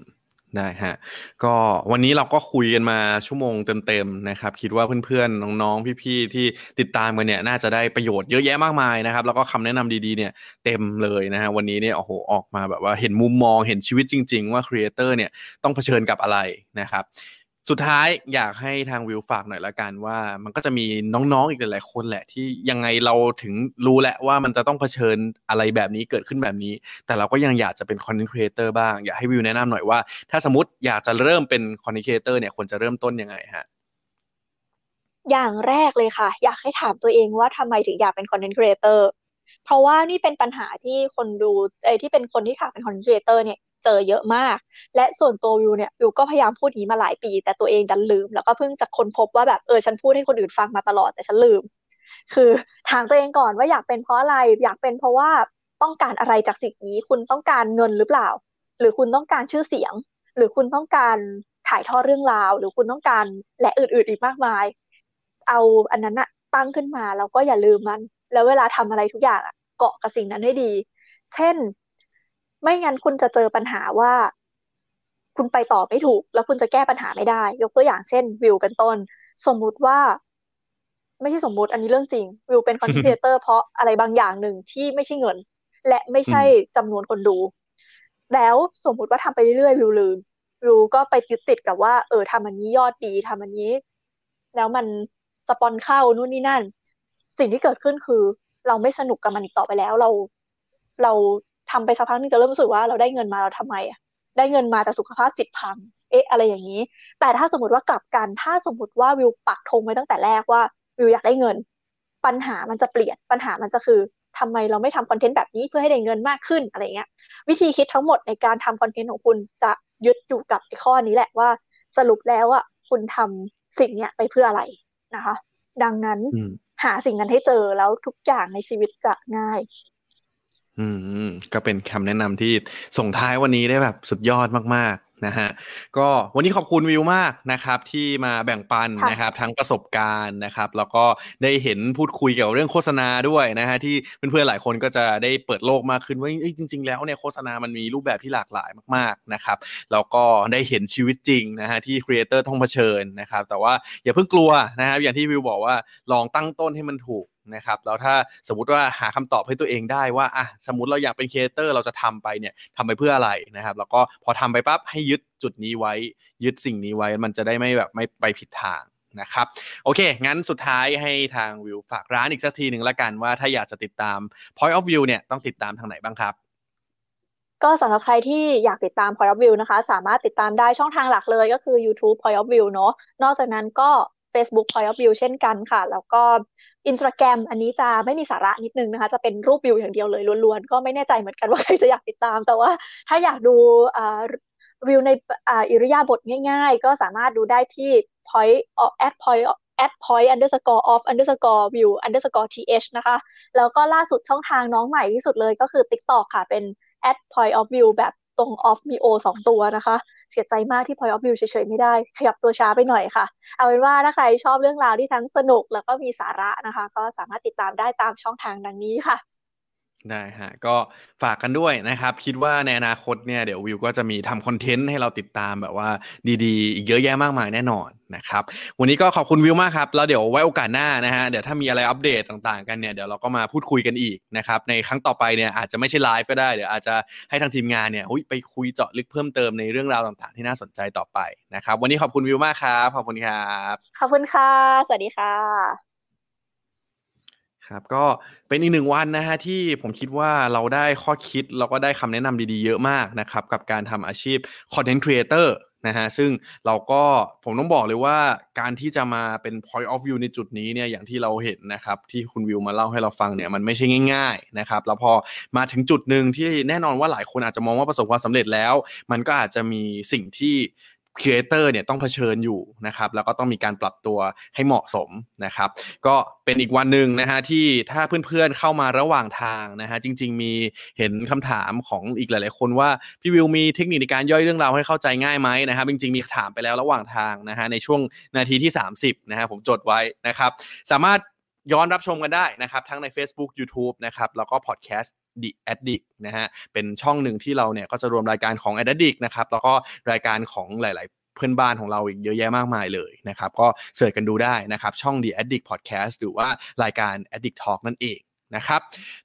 ได้ฮะก็วันนี้เราก็คุยกันมาชั่วโมงเต็มๆนะครับ คิดว่าเพื่อนๆน้องๆพี่ๆที่ติดตามกันเนี่ยน่าจะได้ประโยชน์เยอะแยะมากมายนะครับ แล้วก็คำแนะนำดีๆเนี่ยเต็มเลยนะฮะวันนี้เนี่ยโอ้โหออกมาแบบว่าเห็นมุมมองเห็นชีวิตจริง ๆ ว่าครีเอเตอร์เนี่ยต้องเผชิญกับอะไรนะครับ สุดท้ายอยากให้ทางวิวฝากหน่อยละกันว่า มันก็จะมีน้องๆอีกหลายๆคนแหละ ที่ยังไงเราถึงรู้แหละว่ามันจะต้องเผชิญอะไรแบบนี้เกิดขึ้นแบบนี้ แต่เราก็ยังอยากจะเป็น content creator บ้าง อยากให้วิวแนะนำหน่อยว่า ถ้าสมมติอยากจะเริ่มเป็น content creator เนี่ยควรจะเริ่มต้นยังไงฮะอย่างแรกเลยค่ะ อยากให้ถามตัวเองว่าทำไมถึงอยากเป็น content creator เพราะว่านี่เป็นปัญหาที่คนดูเอ้ที่เป็นคนที่อยากเป็น content creator เนี่ย เจอเยอะมาก และส่วนตัววิวเนี่ยวิวก็พยายามพูดนี้มาหลายปี แต่ตัวเองดันลืม แล้วก็เพิ่งจะค้นพบว่าแบบเออฉันพูดให้คนอื่นฟังมาตลอดแต่ฉันลืม คือถามตัวเองก่อนว่าอยากเป็นเพราะอะไร อยากเป็นเพราะว่าต้องการอะไรจากสิ่งนี้ คุณต้องการเงินหรือเปล่า หรือคุณต้องการชื่อเสียง หรือคุณต้องการถ่ายทอดเรื่องราว หรือคุณต้องการและอื่น ๆ อีกมากมาย เอาอันนั้นอะตั้งขึ้นมาแล้วก็อย่าลืมมัน แล้วเวลาทำอะไรทุกอย่างอะเกาะกับสิ่งนั้นให้ดี เช่น ไม่งั้นคุณจะเจอปัญหาว่า คุณไปต่อไม่ถูก แล้วคุณจะแก้ปัญหาไม่ได้ ยกตัวอย่างเช่น วิวเป็นต้น สมมุติว่า ไม่ใช่สมมุติอันนี้เรื่องจริง วิวเป็นคอนเทนต์ครีเอเตอร์เพราะอะไรบางอย่างหนึ่งที่ไม่ใช่เงิน และไม่ใช่จำนวนคนดู แล้วสมมุติว่าทำไปเรื่อยๆวิวลืมวิวก็ไปยึดติดกับว่า เออทำอันนี้ยอดดีทำอันนี้ แล้วมันสปอนเข้านู่นนี่นั่น สิ่งที่เกิดขึ้นคือ เราไม่สนุกกับมันอีกต่อไปแล้วเราเรา ทำไปสักพักนึงจะเริ่มรู้สึกว่าเราได้เงินมาเราทำไมอะได้เงินมาแต่สุขภาพจิตพัง เอ๊ะ อะไรอย่างนี้ แต่ถ้าสมมติว่ากลับกัน ถ้าสมมติว่าวิวปักธงไว้ตั้งแต่แรกว่าวิวอยากได้เงิน ปัญหามันจะเปลี่ยน ปัญหามันจะคือทำไมเราไม่ทำคอนเทนต์แบบนี้เพื่อให้ได้เงินมากขึ้นอะไรเงี้ย วิธีคิดทั้งหมดในการทำคอนเทนต์ของคุณจะยึดอยู่กับไอ้ข้อนี้แหละว่า สรุปแล้วอะคุณทำสิ่งเนี้ยไปเพื่ออะไรนะคะ ดังนั้นอืมหาสิ่งนั้นให้เจอแล้วทุกอย่างในชีวิตจะง่าย อืมก็เป็นคำแนะนำที่ส่งท้ายวันนี้ได้แบบสุดยอดมากๆนะฮะก็วันนี้ขอบคุณวิวมากนะครับที่มาแบ่งปันค่ะนะครับทั้งประสบการณ์นะครับแล้วก็ได้เห็นพูดคุยเกี่ยวกับเรื่องโฆษณาด้วยนะฮะที่เพื่อนๆหลายคนก็จะได้เปิดโลกมากขึ้นว่าเอ้ยจริง ๆ แล้วเนี่ยโฆษณามันมีรูปแบบที่หลากหลายมากๆนะครับแล้วก็ได้เห็นชีวิตจริงนะฮะที่ครีเอเตอร์ต้องเผชิญนะครับแต่ว่าอย่าเพิ่งกลัวนะครับอย่างที่วิวบอกว่าลองตั้งต้นให้มันถูก นะครับแล้วถ้าสมมติว่าหาคำตอบให้ตัวเองได้ว่าอะสมมติเราอยากเป็นครีเอเตอร์เราจะทำไปเนี่ยทำไปเพื่ออะไรนะครับ แล้วก็พอทำไปปั๊บให้ยึดจุดนี้ไว้ ยึดสิ่งนี้ไว้มันจะได้ไม่แบบไม่ไปผิดทางนะครับโอเค งั้นสุดท้ายให้ทางวิวฝากร้านอีกสักทีหนึ่งละกันว่าถ้าอยากจะติดตาม Point of View เนี่ยต้องติดตามทางไหนบ้างครับ ก็สำหรับใครที่อยากติดตาม Point of View นะคะ สามารถติดตามได้ช่องทางหลักเลยก็คือ YouTube Point of View เนอะนอกจากนั้นก็ Facebook Point of View เช่นกันค่ะ แล้วก็ Instagram อันนี้จะไม่มีสาระนิดนึงนะคะ จะเป็นรูปวิวอย่างเดียวเลยล้วนๆ ก็ไม่แน่ใจเหมือนกันว่าใครจะอยากติดตาม แต่ว่าถ้าอยากดูวิวในอิริยาบถง่ายๆ ก็สามารถดูได้ที่ point at point at point underscore off underscore view underscore th นะคะ แล้วก็ล่าสุดช่องทางน้องใหม่ที่สุดเลยก็คือ TikTok ค่ะเป็น at point of view แบบ ตรง of มี O สองตัวนะคะ เสียใจมากที่พอยออฟมิวเฉยๆ ไม่ได้ ขยับตัวช้าไปหน่อยค่ะ เอาเป็นว่าถ้าใครชอบเรื่องราวที่ทั้งสนุกแล้วก็มีสาระนะคะ ก็สามารถติดตามได้ตามช่องทางดังนี้ค่ะ ได้ฮะก็ฝากกันด้วยนะครับ คิดว่าในอนาคตเนี่ยเดี๋ยววิวก็จะมีทำ content ให้เราติดตามแบบว่าดีๆ อีกเยอะแยะมากมายแน่นอนนะครับ วันนี้ก็ขอบคุณวิวมากครับ แล้วเดี๋ยวไว้โอกาสหน้านะฮะเดี๋ยวถ้ามีอะไรอัปเดตต่างๆ กันเนี่ยเดี๋ยวเราก็มาพูดคุยกันอีกนะครับในครั้งต่อไปเนี่ยอาจจะไม่ใช่ไลฟ์ก็ได้เดี๋ยวอาจจะให้ทางทีมงานเนี่ยอุ๊ยไปคุยเจาะลึกเพิ่มเติมในเรื่องราวต่างๆ ที่น่าสนใจต่อไปนะครับ วันนี้ขอบคุณวิวมากครับขอบคุณครับขอบคุณค่ะ สวัสดีค่ะ ครับก็เป็นอีกหนึ่งวันนะฮะที่ผมคิดว่าเราได้ข้อคิดแล้วก็ได้คำแนะนำดีๆเยอะมากนะครับ กับการทำอาชีพ Content Creator นะฮะซึ่งเราก็ผมต้องบอกเลยว่าการที่จะมาเป็น point of view ในจุดนี้เนี่ยอย่างที่เราเห็นนะครับ ที่คุณวิวมาเล่าให้เราฟังเนี่ยมันไม่ใช่ง่าย ๆนะครับ แล้วพอมาถึงจุดหนึ่งที่แน่นอนว่าหลายคนอาจจะมองว่าประสบความสำเร็จแล้ว มันก็อาจจะมีสิ่งที่ ครีเอเตอร์เนี่ยต้องเผชิญอยู่นะครับแล้วก็ต้องมีการปรับตัวให้เหมาะสมนะครับก็เป็นอีกวันหนึ่งนะฮะที่ถ้าเพื่อนๆเข้ามาระหว่างทางนะฮะจริง ๆ มีเห็นคำถามของอีกหลาย ๆ คนว่าพี่วิวมีเทคนิคในการย่อยเรื่องราวให้เข้าใจง่ายไหมนะครับจริงๆมีถามไปแล้วระหว่างทางนะฮะในช่วงนาทีที่ 30นะฮะผมจดไว้นะครับสามารถย้อนรับชมกันได้นะครับ ทั้งใน Facebook YouTube นะครับ แล้วก็พอดแคสต์ The Addict นะฮะเป็นช่องหนึ่งที่เราเนี่ยก็จะรวมรายการของ Addict นะครับแล้วก็รายการของหลายๆเพื่อนบ้านของเราอีกเยอะแยะมากมายเลยนะครับ ก็ search กันดูได้นะครับ ช่อง The Addict Podcast หรือว่ารายการ Addict Talk นั่นเองนะครับ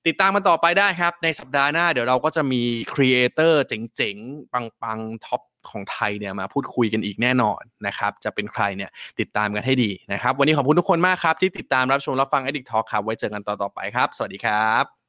ติดตามกันต่อไปได้ครับ ในสัปดาห์หน้าเดี๋ยวเราก็จะมี creator เจ๋งๆ ปังๆ top ของไทยเนี่ยมาพูดคุยกันอีกแน่นอนนะครับ จะเป็นใครเนี่ยติดตามกันให้ดีนะครับ วันนี้ขอบคุณทุกคนมากครับ ที่ติดตามรับชมรับฟัง Addict Talk ครับไว้เจอกันต่อๆไปครับ สวัสดีครับ